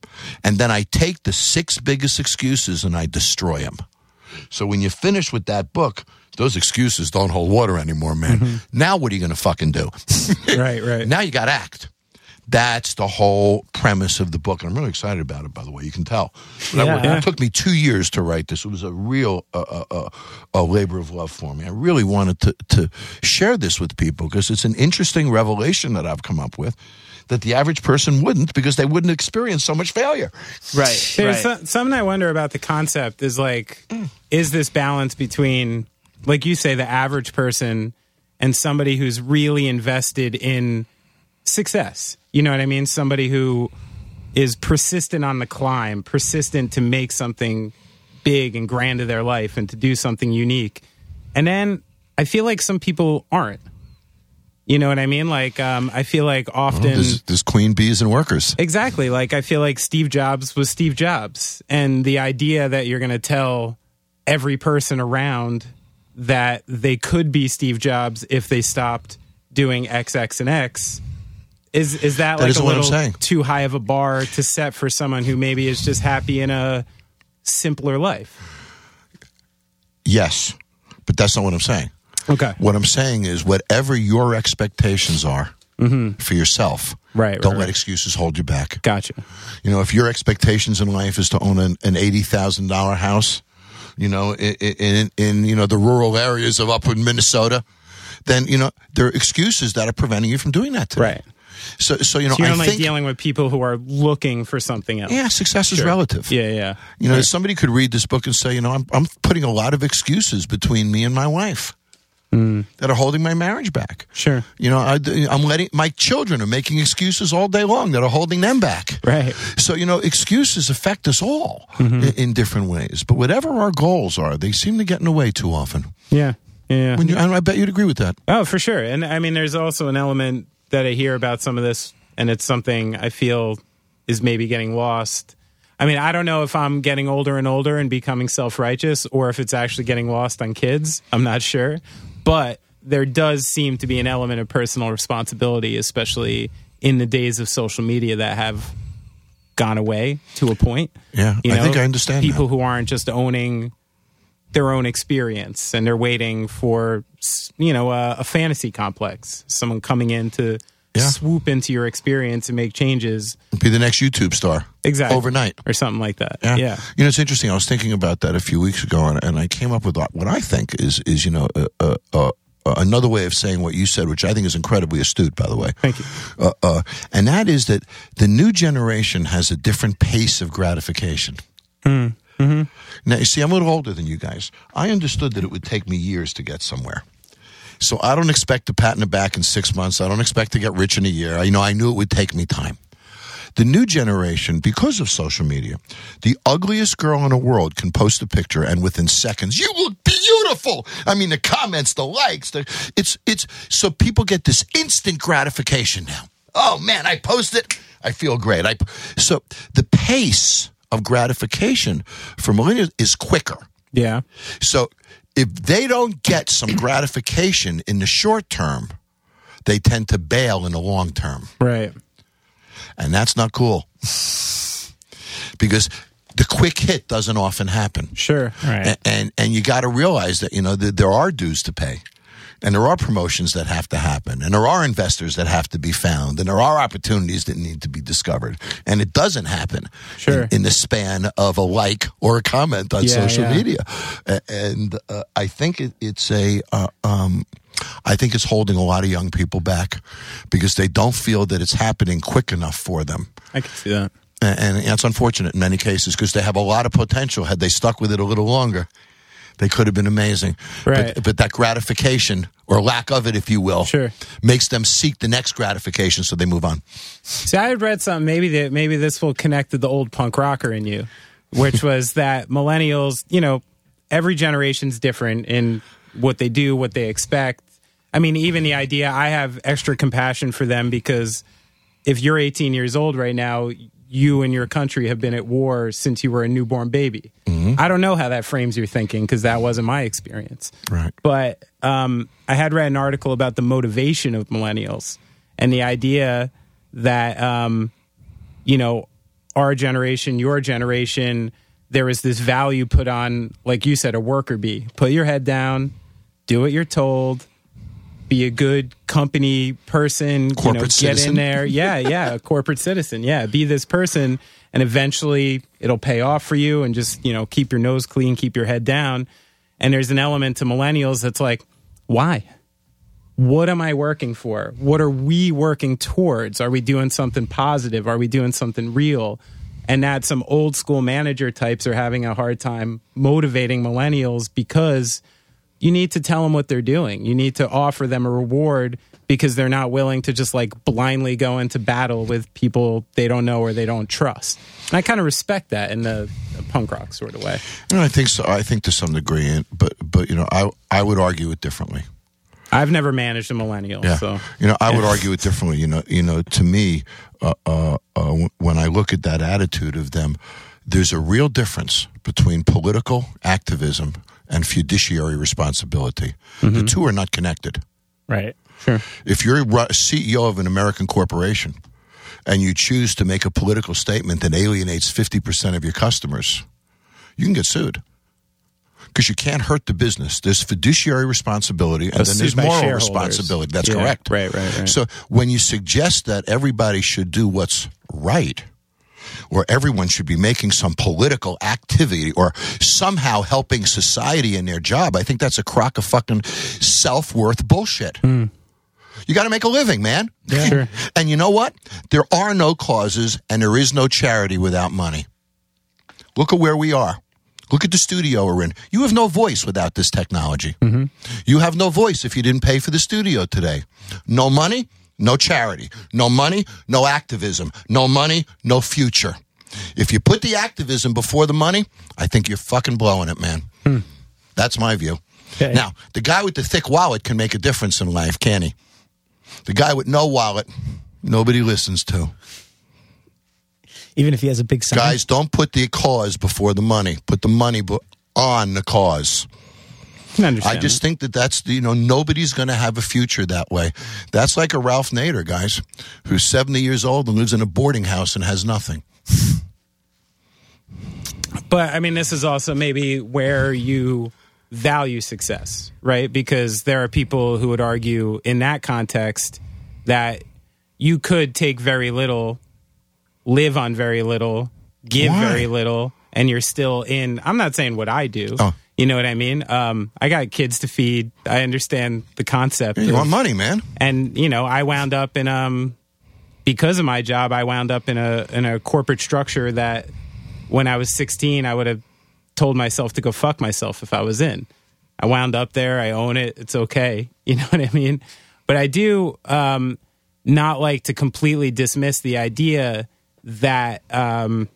and then I take the six biggest excuses and I destroy them. So when you finish with that book, those excuses don't hold water anymore, man. Mm-hmm. Now what are you going to fucking do? Right, right. Now you got to act. That's the whole premise of the book. And I'm really excited about it, by the way. You can tell. But I- it took me two years to write this. It was a real uh, uh, uh, a labor of love for me. I really wanted to, to share this with people because it's an interesting revelation that I've come up with that the average person wouldn't because they wouldn't experience so much failure. Right. There's right. so- something I wonder about the concept is like, is this balance between, like you say, the average person and somebody who's really invested in success? You know what I mean? Somebody who is persistent on the climb, persistent to make something big and grand of their life and to do something unique. And then I feel like some people aren't. You know what I mean? Like, um, I feel like often. There's, there's queen bees and workers. Exactly. Like I feel like Steve Jobs was Steve Jobs, and the idea that you're going to tell every person around that they could be Steve Jobs if they stopped doing X, X, and X is is that, That like a little too high of a bar to set for someone who maybe is just happy in a simpler life? Yes, but that's not what I'm saying. Okay. What I'm saying is, whatever your expectations are for yourself, Mm-hmm. Right, right, don't let right. excuses hold you back. Gotcha. You know, if your expectations in life is to own an, an eighty thousand dollar house, you know, in, in in you know the rural areas of upper Minnesota, then you know there are excuses that are preventing you from doing that today. Right. So, so you know, So you're I only think dealing with people who are looking for something else. yeah, success is relative. Yeah, yeah. You know, somebody could read this book and say, you know, I'm, I'm putting a lot of excuses between me and my wife that are holding my marriage back. Sure. You know, I, I'm letting my children are making excuses all day long that are holding them back. Right. So, you know, excuses affect us all Mm-hmm. in, in different ways. But whatever our goals are, they seem to get in the way too often. Yeah. Yeah. When you, and I bet you'd agree with that. Oh, for sure. And I mean, there's also an element that I hear about some of this, and it's something I feel is maybe getting lost. I mean, I don't know if I'm getting older and older and becoming self righteous or if it's actually getting lost on kids. I'm not sure. But there does seem to be an element of personal responsibility, especially in the days of social media that have gone away to a point. Yeah, You I think I understand people that. who aren't just owning their own experience and they're waiting for you know a, a fantasy complex someone coming in to Yeah. swoop into your experience and make changes Be the next YouTube star. exactly Overnight. or something like that Yeah. yeah, You know, it's interesting. I was thinking about that a few weeks ago, and, and I came up with what I think is is you know uh, uh, uh, another way of saying what you said, which I think is incredibly astute, by the way. Thank you. Uh, uh, and that is that the new generation has a different pace of gratification. Mm-hmm. Now, you see, I'm a little older than you guys. I understood that it would take me years to get somewhere. So I don't expect to pat in the back in six months. I don't expect to get rich in a year. I, you know, I knew it would take me time. The new generation, because of social media, the ugliest girl in the world can post a picture and within seconds, you look beautiful. I mean, the comments, the likes, the, it's, it's, so people get this instant gratification now. Oh man, I posted, it. I feel great. I, so the pace of gratification for millennials is quicker. yeah So if they don't get some gratification in the short term, they tend to bail in the long term. right And that's not cool. because the quick hit doesn't often happen. sure Right. A- And and you got to realize that you know that there are dues to pay. And there are promotions that have to happen, and there are investors that have to be found, and there are opportunities that need to be discovered. And it doesn't happen Sure. in, in the span of a like or a comment on Yeah, social yeah. media. And uh, I think it, it's a, uh, um, I think it's holding a lot of young people back because they don't feel that it's happening quick enough for them. i can see that And, and that's unfortunate in many cases because they have a lot of potential. Had they stuck with it a little longer, they could have been amazing. Right. But, but that gratification, or lack of it, if you will, Sure. makes them seek the next gratification so they move on. See, I had read something. Maybe that maybe this will connect to the old punk rocker in you, which was that millennials. You know, every generation's different in what they do, what they expect. I mean, even the idea. I have extra compassion for them because if you're 18 years old right now, you and your country have been at war since you were a newborn baby. I don't know how that frames your thinking because that wasn't my experience. Right. But um, I had read an article about the motivation of millennials and the idea that, um, you know, our generation, your generation, there was this value put on, like you said, a worker bee. Put your head down, do what you're told, be a good company person, you know, get citizen. in there. Yeah, yeah, a corporate citizen. Yeah, be this person, and eventually it'll pay off for you. And just you know, keep your nose clean, keep your head down. And there's an element to millennials that's like, why? what am I working for? What are we working towards? Are we doing something positive? Are we doing something real? And that some old school manager types are having a hard time motivating millennials because you need to tell them what they're doing. You need to offer them a reward because they're not willing to just like blindly go into battle with people they don't know or they don't trust. And I kind of respect that in the, punk rock sort of way. You know, I think so. I think to some degree, but but you know, I I would argue it differently. I've never managed a millennial, Yeah, so you know, I would argue it differently. You know, you know, to me, uh, uh, uh, when I look at that attitude of them, there's a real difference between political activism and fiduciary responsibility. The two are not connected. Right. sure. If you're a CEO of an American corporation and you choose to make a political statement that alienates 50% of your customers, you can get sued. Because you can't hurt the business. There's fiduciary responsibility and then there's moral responsibility. That's Yeah, correct. right, right, right. So when you suggest that everybody should do what's right, or everyone should be making some political activity or somehow helping society in their job, I think that's a crock of fucking self worth bullshit. Hmm. You got to make a living, man. Sure. And you know what? There are no causes and there is no charity without money. Look at where we are. Look at the studio we're in. You have no voice without this technology. You have no voice if you didn't pay for the studio today. No money, no charity. No money, no activism. No money, no future. If you put the activism before the money, I think you're fucking blowing it, man. Hmm. That's my view. Okay. Now, the guy with the thick wallet can make a difference in life, can he? The guy with no wallet, nobody listens to. Even if he has a big sign. Guys, don't put the cause before the money. Put the money on the cause. I just think that that's you know nobody's going to have a future that way. That's like a Ralph Nader, guys, who's seventy years old and lives in a boarding house and has nothing. But I mean, this is also maybe where you value success, right? Because there are people who would argue in that context that you could take very little, live on very little, give Why? very little, and you're still in. I'm not saying what I do. Oh. You know what I mean? Um, I got kids to feed. I understand the concept. You of- want money, man? and you know i wound up in um because of my job i wound up in a in a corporate structure that when i was 16 i would have told myself to go fuck myself if i was in i wound up there i own it it's okay you know what i mean but i do um not like to completely dismiss the idea that um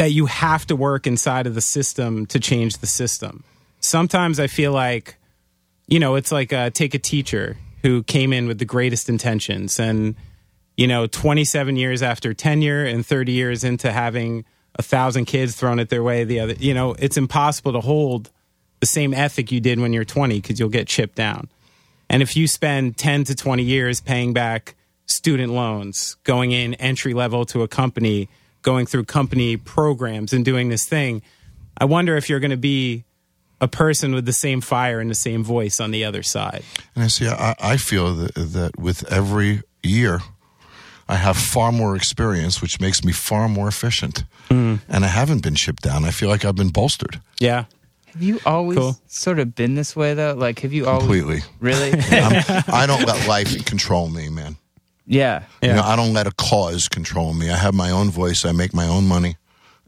that you have to work inside of the system to change the system sometimes i feel like you know, it's like uh, take a teacher who came in with the greatest intentions and, you know, 27 years after tenure and 30 years into having a thousand kids thrown at their way, the other, you know, it's impossible to hold the same ethic you did when you're 20 because you'll get chipped down. And if you spend 10 to 20 years paying back student loans, going in entry level to a company, going through company programs and doing this thing, I wonder if you're going to be a person with the same fire and the same voice on the other side. And I see, I, I feel that, that with every year, I have far more experience, which makes me far more efficient. Mm. And I haven't been chipped down. I feel like I've been bolstered Yeah. Have you always Cool. sort of been this way though? Like, have you always completely. really? I'm, I don't let life control me, man. Yeah. You know, I don't let a cause control me. I have my own voice. I make my own money.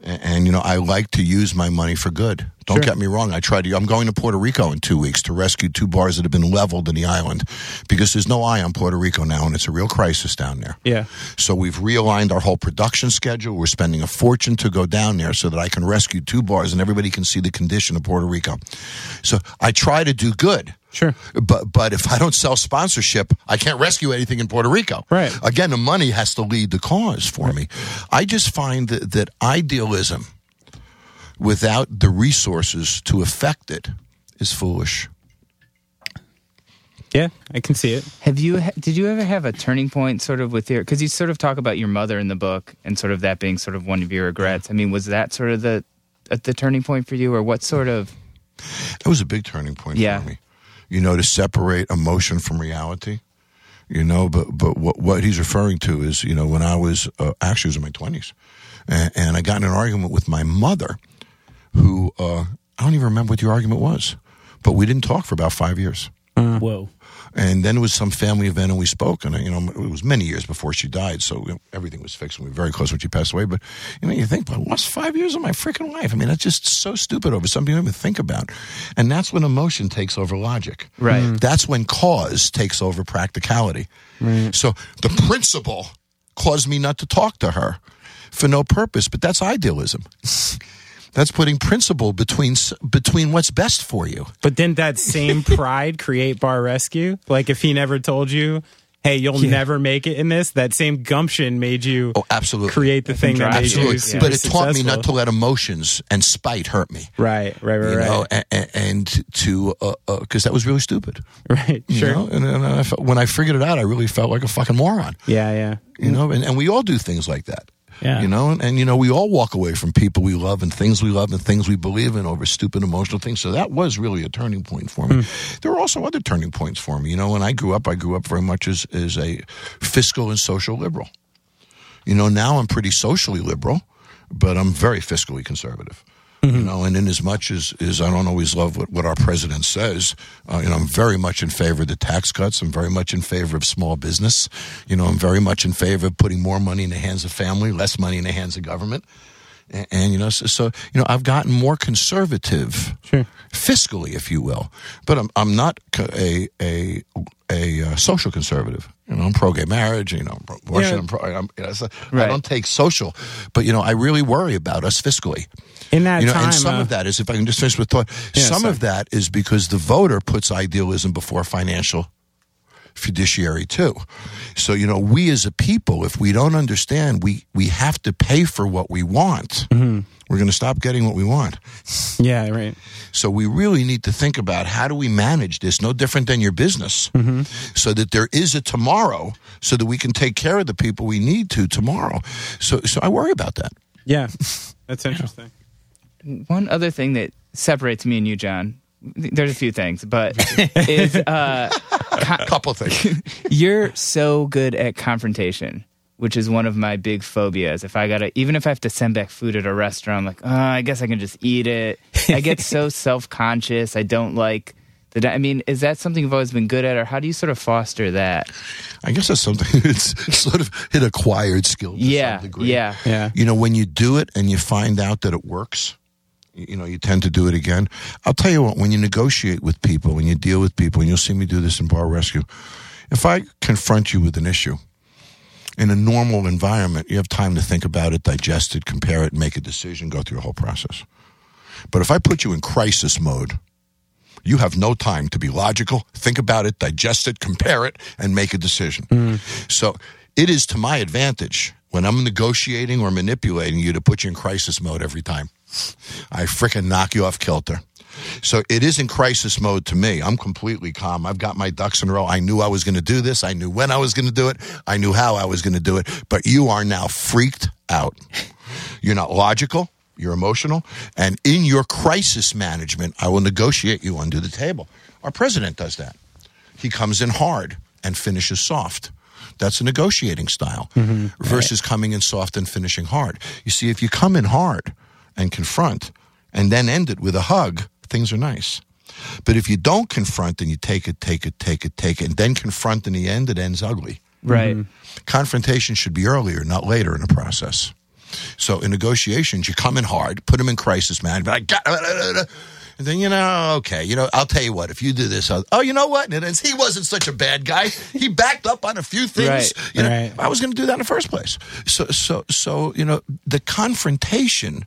And, and, you know, I like to use my money for good. Don't Sure. get me wrong. I tried to, I'm going to Puerto Rico in two weeks to rescue two bars that have been leveled in the island because there's no eye on Puerto Rico now and it's a real crisis down there. Yeah. So we've realigned our whole production schedule. We're spending a fortune to go down there so that I can rescue two bars and everybody can see the condition of Puerto Rico. So I try to do good. Sure. But but if I don't sell sponsorship, I can't rescue anything in Puerto Rico. Right. Again, the money has to lead the cause for me. I just find that, that idealism without the resources to affect it is foolish. Yeah, I can see it. Have you? Did you ever have a turning point, sort of, with your? Because you sort of talk about your mother in the book, and sort of that being sort of one of your regrets. I mean, was that sort of the uh, the turning point for you, or what sort of? That was a big turning point Yeah. for me. You know, to separate emotion from reality. You know, but but what what he's referring to is you know when I was uh, actually was in my twenties, and, and I got in an argument with my mother, who uh, I don't even remember what the argument was, but we didn't talk for about five years. Mm. Whoa. And then it was some family event, and we spoke. And you know, it was many years before she died, so you know, everything was fixed. And we were very close when she passed away. But you know, you think, well, what's five years of my freaking life? I mean, that's just so stupid over something you don't even think about. And that's when emotion takes over logic. Right. Mm. That's when cause takes over practicality. Right. So the principle caused me not to talk to her for no purpose, but that's idealism. That's putting principle between between what's best for you. But didn't that same pride create Bar Rescue? Like if he never told you, "Hey, you'll never make it in this," that same gumption made you Oh, absolutely. create the thing that made you Absolutely. But it taught me not to let emotions and spite hurt me. Right, right, right, You right, know, and, and to uh, uh, because that was really stupid. right. You Sure. know? and, and I felt, when I figured it out, I really felt like a fucking moron. Yeah, yeah. You know, and, and we all do things like that. Yeah. You know, and, and you know, we all walk away from people we love and things we love and things we believe in over stupid emotional things. So that was really a turning point for me. Hmm. There were also other turning points for me. You know, when I grew up, I grew up very much as, as a fiscal and social liberal. You know, now I'm pretty socially liberal, but I'm very fiscally conservative. You know, and in as much as, as I don't always love what, what our president says, uh, you know, I'm very much in favor of the tax cuts. I'm very much in favor of small business. You know, I'm very much in favor of putting more money in the hands of family, less money in the hands of government. And, and you know, so, so you know, I've gotten more conservative, fiscally, if you will. But I'm I'm not a a a uh, social conservative. You know, I'm pro gay marriage. You know, I'm pro abortion. Yeah. I'm pro. I'm, you know, so I don't take social, but you know, I really worry about us fiscally. In that You know, time, and some uh, of that is, if I can just finish with thought, Yeah, some sorry. of that is because the voter puts idealism before financial fiduciary too. So you know, we as a people, if we don't understand, we we have to pay for what we want. Mm-hmm. We're going to stop getting what we want. yeah, right. So we really need to think about how do we manage this, no different than your business, Mm-hmm. so that there is a tomorrow, so that we can take care of the people we need to tomorrow. So, so I worry about that. Yeah, that's interesting. One other thing that separates me and you, Jon, there's a few things, but is uh, A couple things. you're so good at confrontation, which is one of my big phobias. If I gotta, even if I have to send back food at a restaurant, I'm like, oh, I guess I can just eat it. I get so self conscious. I don't like the. I mean, is that something you've always been good at, or how do you sort of foster that? I guess that's something it's sort of an acquired skill. To Yeah, some degree. yeah. Yeah. You know, when you do it and you find out that it works, you know, you tend to do it again. I'll tell you what, when you negotiate with people, when you deal with people, and you'll see me do this in Bar Rescue, if I confront you with an issue in a normal environment, you have time to think about it, digest it, compare it, make a decision, go through a whole process. But if I put you in crisis mode, you have no time to be logical, think about it, digest it, compare it, and make a decision. Mm. So it is to my advantage when I'm negotiating or manipulating you to put you in crisis mode every time. I frickin' knock you off kilter. So it is in crisis mode to me. I'm completely calm. I've got my ducks in a row. I knew I was going to do this. I knew when I was going to do it. I knew how I was going to do it. But you are now freaked out. You're not logical. You're emotional. And in your crisis management, I will negotiate you under the table. Our president does that. He comes in hard and finishes soft. That's a negotiating style mm-hmm. versus coming in soft and finishing hard. You see, if you come in hard and confront and then end it with a hug, things are nice. But if you don't confront and you take it, take it, take it, take it, and then confront in the end, it ends ugly. Right. Mm-hmm. Confrontation should be earlier, not later in the process. So in negotiations, you come in hard, put them in crisis management. I got, and then you know, okay, you know, I'll tell you what. If you do this, I'll, oh, you know what? And he wasn't such a bad guy. He backed up on a few things. Right, you know, right. I was going to do that in the first place. So, so, so you know, the confrontation.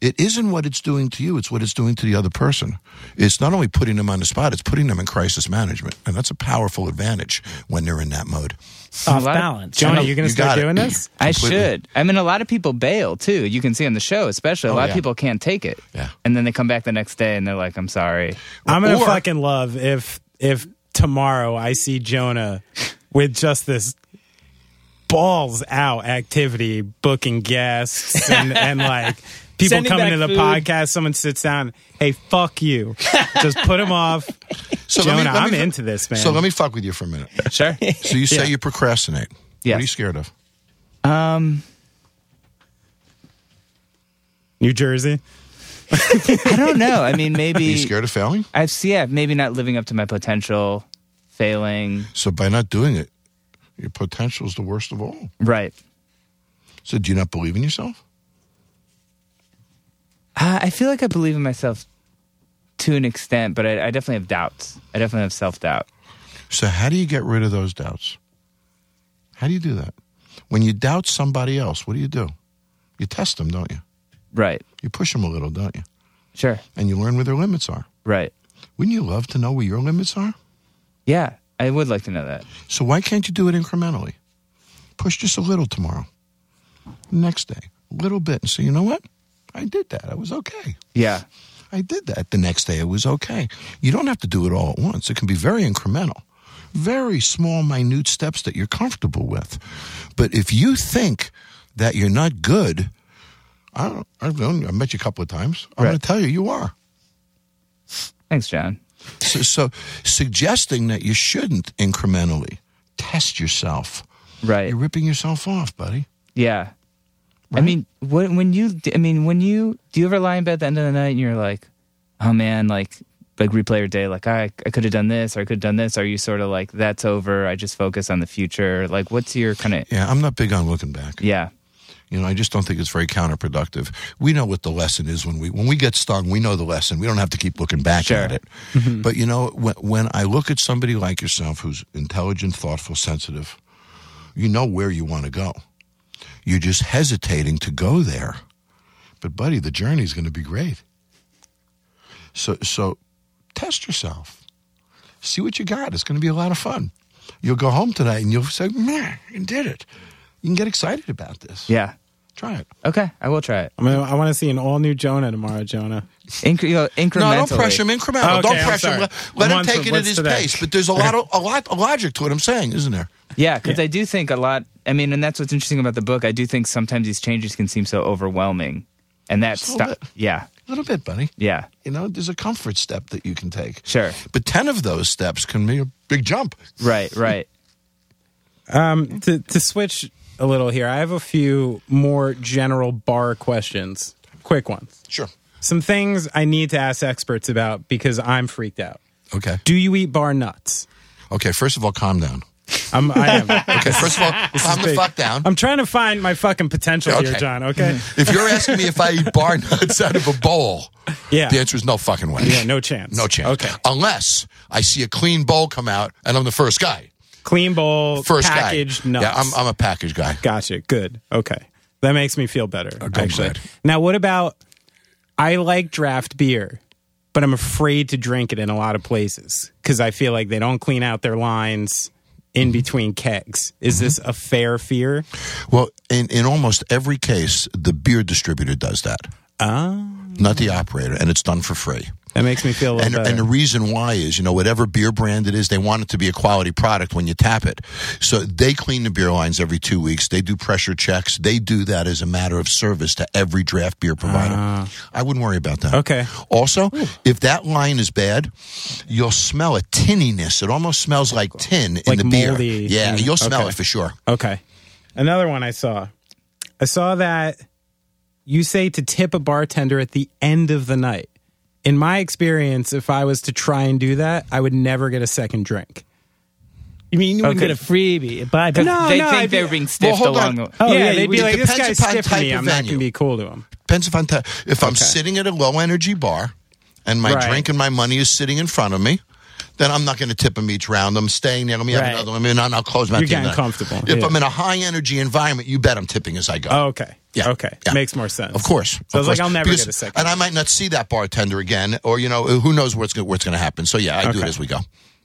It isn't what it's doing to you; it's what it's doing to the other person. It's not only putting them on the spot; it's putting them in crisis management, and that's a powerful advantage when they're in that mode. Off lot of- balance. John, are you going to You got start it. doing this? I Completely. should. I mean, a lot of people bail too. You can see on the show, especially a Oh, lot yeah. of people can't take it. Yeah. And then they come back the next day and they're like, "I'm sorry." I'm gonna fucking love if if tomorrow I see Jonah with just this balls out activity, booking guests and, and like people Sending coming back to the food. podcast. Someone sits down, hey, fuck you, just put him off. So let me- Jonah, let I'm me- into this, man. So let me fuck with you for a minute. Sure. So you say Yeah. you procrastinate. What are you scared of? um. New Jersey. I don't know. I mean, Are maybe you scared of failing? I've yeah, maybe not living up to my potential, failing. So by not doing it, your potential is the worst of all. Right. So do you not believe in yourself? Uh, I feel like I believe in myself to an extent, but I, I definitely have doubts. I definitely have self doubt. So how do you get rid of those doubts? How do you do that? When you doubt somebody else, what do you do? You test them, don't you? Right. You push them a little, don't you? Sure. And you learn where their limits are. Right. Wouldn't you love to know where your limits are? Yeah, I would like to know that. So why can't you do it incrementally? Push just a little tomorrow. Next day, a little bit, and say, you know what? I did that. I was okay. Yeah. I did that. The next day, it was okay. You don't have to do it all at once. It can be very incremental, very small, minute steps that you're comfortable with. But if you think that you're not good, I don't, I've known you. I met you a couple of times. I'm Right. going to tell you, you are. Thanks, Jon. So, so suggesting that you shouldn't incrementally test yourself, Right. you're ripping yourself off, buddy. Yeah. I mean, when, when you, I mean, when you, do you ever lie in bed at the end of the night and you're like, oh man, like, like replay your day, like I, I could have done this or I could have done this. Are you sort of like, that's over. I just focus on the future. Like, what's your kind of, Yeah, I'm not big on looking back. yeah, You know, I just don't think it's very counterproductive. We know what the lesson is when we when we get stung. We know the lesson. We don't have to keep looking back Sure. at it. Mm-hmm. But you know, when, when I look at somebody like yourself, who's intelligent, thoughtful, sensitive, you know where you want to go. You're just hesitating to go there. But buddy, the journey's going to be great. So so test yourself. See what you got. It's going to be a lot of fun. You'll go home tonight and you'll say, "Man, you did it." You can get excited about this. yeah. Try it. Okay. I will try it. I, mean, I want to see an all new Jonah tomorrow, Jonah. Incre- you know, incrementally. No, don't pressure him incremental. Okay, don't pressure him. Let, let him take to- it at his today? pace. But there's a lot of a lot of logic to what I'm saying, isn't there? Yeah, because I do think a lot. I mean, and that's what's interesting about the book. I do think sometimes these changes can seem so overwhelming, and that's Just stuff. Yeah, A little bit, buddy. yeah, You know, there's a comfort step that you can take. sure, But ten of those steps can be a big jump. right, right. Um, to to switch a little here, I have a few more general bar questions, quick ones. Sure. Some things I need to ask experts about because I'm freaked out. Okay. Do you eat bar nuts? Okay. First of all, calm down. I'm, I am. Okay. First of all, calm the big. fuck down. I'm trying to find my fucking potential here, Jon. Okay. If you're asking me if I eat bar nuts out of a bowl, Yeah. the answer is no fucking way. Yeah. No chance. No chance. Okay. Unless I see a clean bowl come out and I'm the first guy. Clean bowl, First packaged guy. nuts. Yeah, I'm, I'm a package guy. Gotcha. Good. Okay. That makes me feel better. Uh, I'm actually. Now, what about? I like draft beer, but I'm afraid to drink it in a lot of places because I feel like they don't clean out their lines in between kegs. Is Mm-hmm. this a fair fear? Well, in, in almost every case, the beer distributor does that, Ah, not the operator, and it's done for free. That makes me feel a little And, better. and the reason why is, you know, whatever beer brand it is, they want it to be a quality product when you tap it. So they clean the beer lines every two weeks. They do pressure checks. They do that as a matter of service to every draft beer provider. Ah. I wouldn't worry about that. Okay. Also, if that line is bad, you'll smell a tinniness. It almost smells like tin in Like the beer. moldy Yeah, you'll smell Okay. it for sure. Okay. Another one I saw. I saw that you say to tip a bartender at the end of the night. In my experience, if I was to try and do that, I would never get a second drink. You mean you wouldn't Okay. get a freebie? Bye. Because No, they no, think I'd they're be- being stiffed hold along on. the. Oh, yeah, yeah, they'd be would- like, this depends guy's upon stiff to type me. of I'm not venue. going to be cool to him. Depends upon ti- if I'm Okay. sitting at a low energy bar and my Right. drink and my money is sitting in front of me. Then I'm not going to tip them each round. I'm staying there. Let me have Right. another one. I mean, I'll close my. You're getting comfortable, If yeah. I'm in a high energy environment, you bet I'm tipping as I go. Oh, okay. Yeah. Okay. Yeah. Makes more sense. Of course. So I was like, course. I'll never Because- get a second. And I might not see that bartender again, or you know, who knows what's go- what's going to happen. So yeah, I do it Okay. as we go.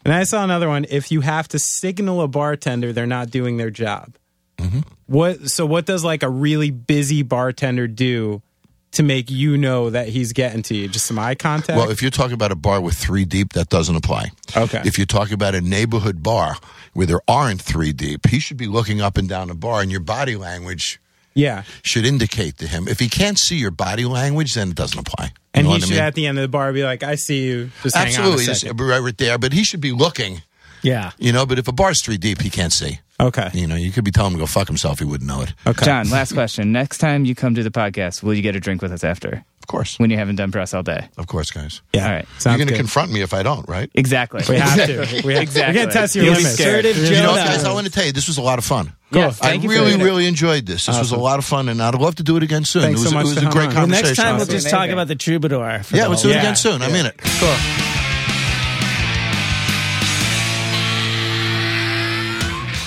And I saw another one. If you have to signal a bartender, they're not doing their job. Mm-hmm. What? So what does like a really busy bartender do to make you know that he's getting to you? Just some eye contact. Well, if you're talking about a bar with three deep, that doesn't apply. Okay. If you're talking about a neighborhood bar where there aren't three deep, he should be looking up and down the bar, and your body language yeah. should indicate to him. If he can't see your body language, then it doesn't apply. You And he what I should mean? at the end of the bar be like, "I see you." Just Absolutely, just right there. But he should be looking. Yeah. You know, but if a bar's three deep, he can't see. Okay. You know, you could be telling him to go fuck himself. He wouldn't know it. Okay. Jon, last question. Next time you come to the podcast, will you get a drink with us after? Of course. when you haven't done press all day. Of course, guys. Yeah. All right. You're Sounds going to confront me if I don't, right? Exactly. we have to. We have, Exactly. We're gonna test your You'll limits. You know guys? I want to tell you, this was a lot of fun. Yeah, I thank you for really, really enjoyed this. This was a lot of fun, and I'd love to do it again soon. Thanks it was, so much it was a great coming on. Well, conversation. next time we'll just talk about the troubadour. for yeah, the let's do it Yeah. again soon. I'm in it. Cool.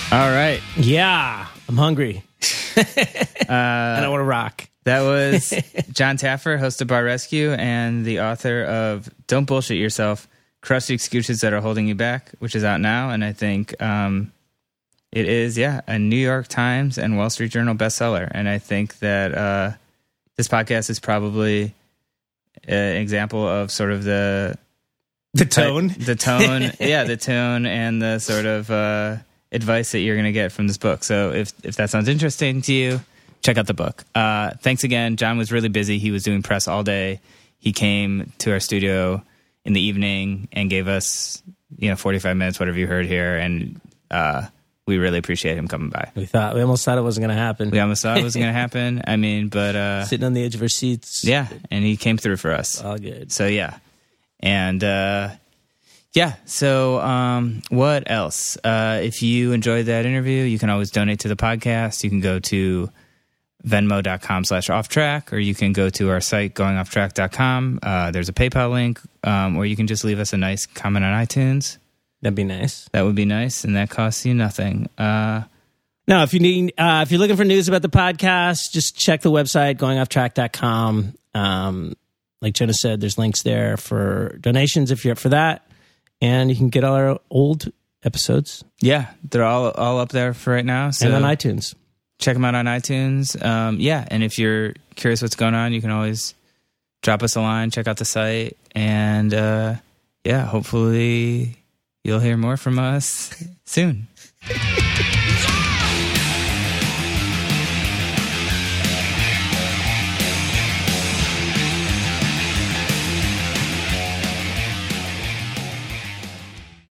All right. Yeah, I'm hungry. Uh, and I want to rock. That was Jon Taffer, host of Bar Rescue and the author of Don't Bullshit Yourself Crush the Excuses That Are Holding You Back, which is out now. And I think um, it is, yeah, a New York Times and Wall Street Journal bestseller. And I think that uh, this podcast is probably an example of sort of the The tone. the tone, yeah, the tone and the sort of uh, advice that you're going to get from this book. So if if that sounds interesting to you, check out the book. Uh, thanks again. Jon was really busy. He was doing press all day. He came to our studio in the evening and gave us, you know, 45 minutes, whatever you heard here, and uh, we really appreciate him coming by. We thought we almost thought it wasn't going to happen. We almost thought it wasn't going to happen. I mean, but uh, Sitting on the edge of our seats. yeah, and he came through for us. all good. So yeah, and uh, yeah. So um, what else? Uh, if you enjoyed that interview, you can always donate to the podcast. You can go to venmo.com slash off track or you can go to our site goingofftrack.com uh, there's a paypal link um, or you can just leave us a nice comment on itunes That'd be nice. that would be nice and that costs you nothing uh, No, if you need, uh, if you're looking for news about the podcast, just check the website, goingofftrack.com. Um, like Jenna said, there's links there for donations if you're up for that. And you can get all our old episodes yeah they're all all up there for right now so and on iTunes. check them out on iTunes. Um, yeah, and if you're curious what's going on, you can always drop us a line, check out the site, and uh, yeah, hopefully you'll hear more from us soon.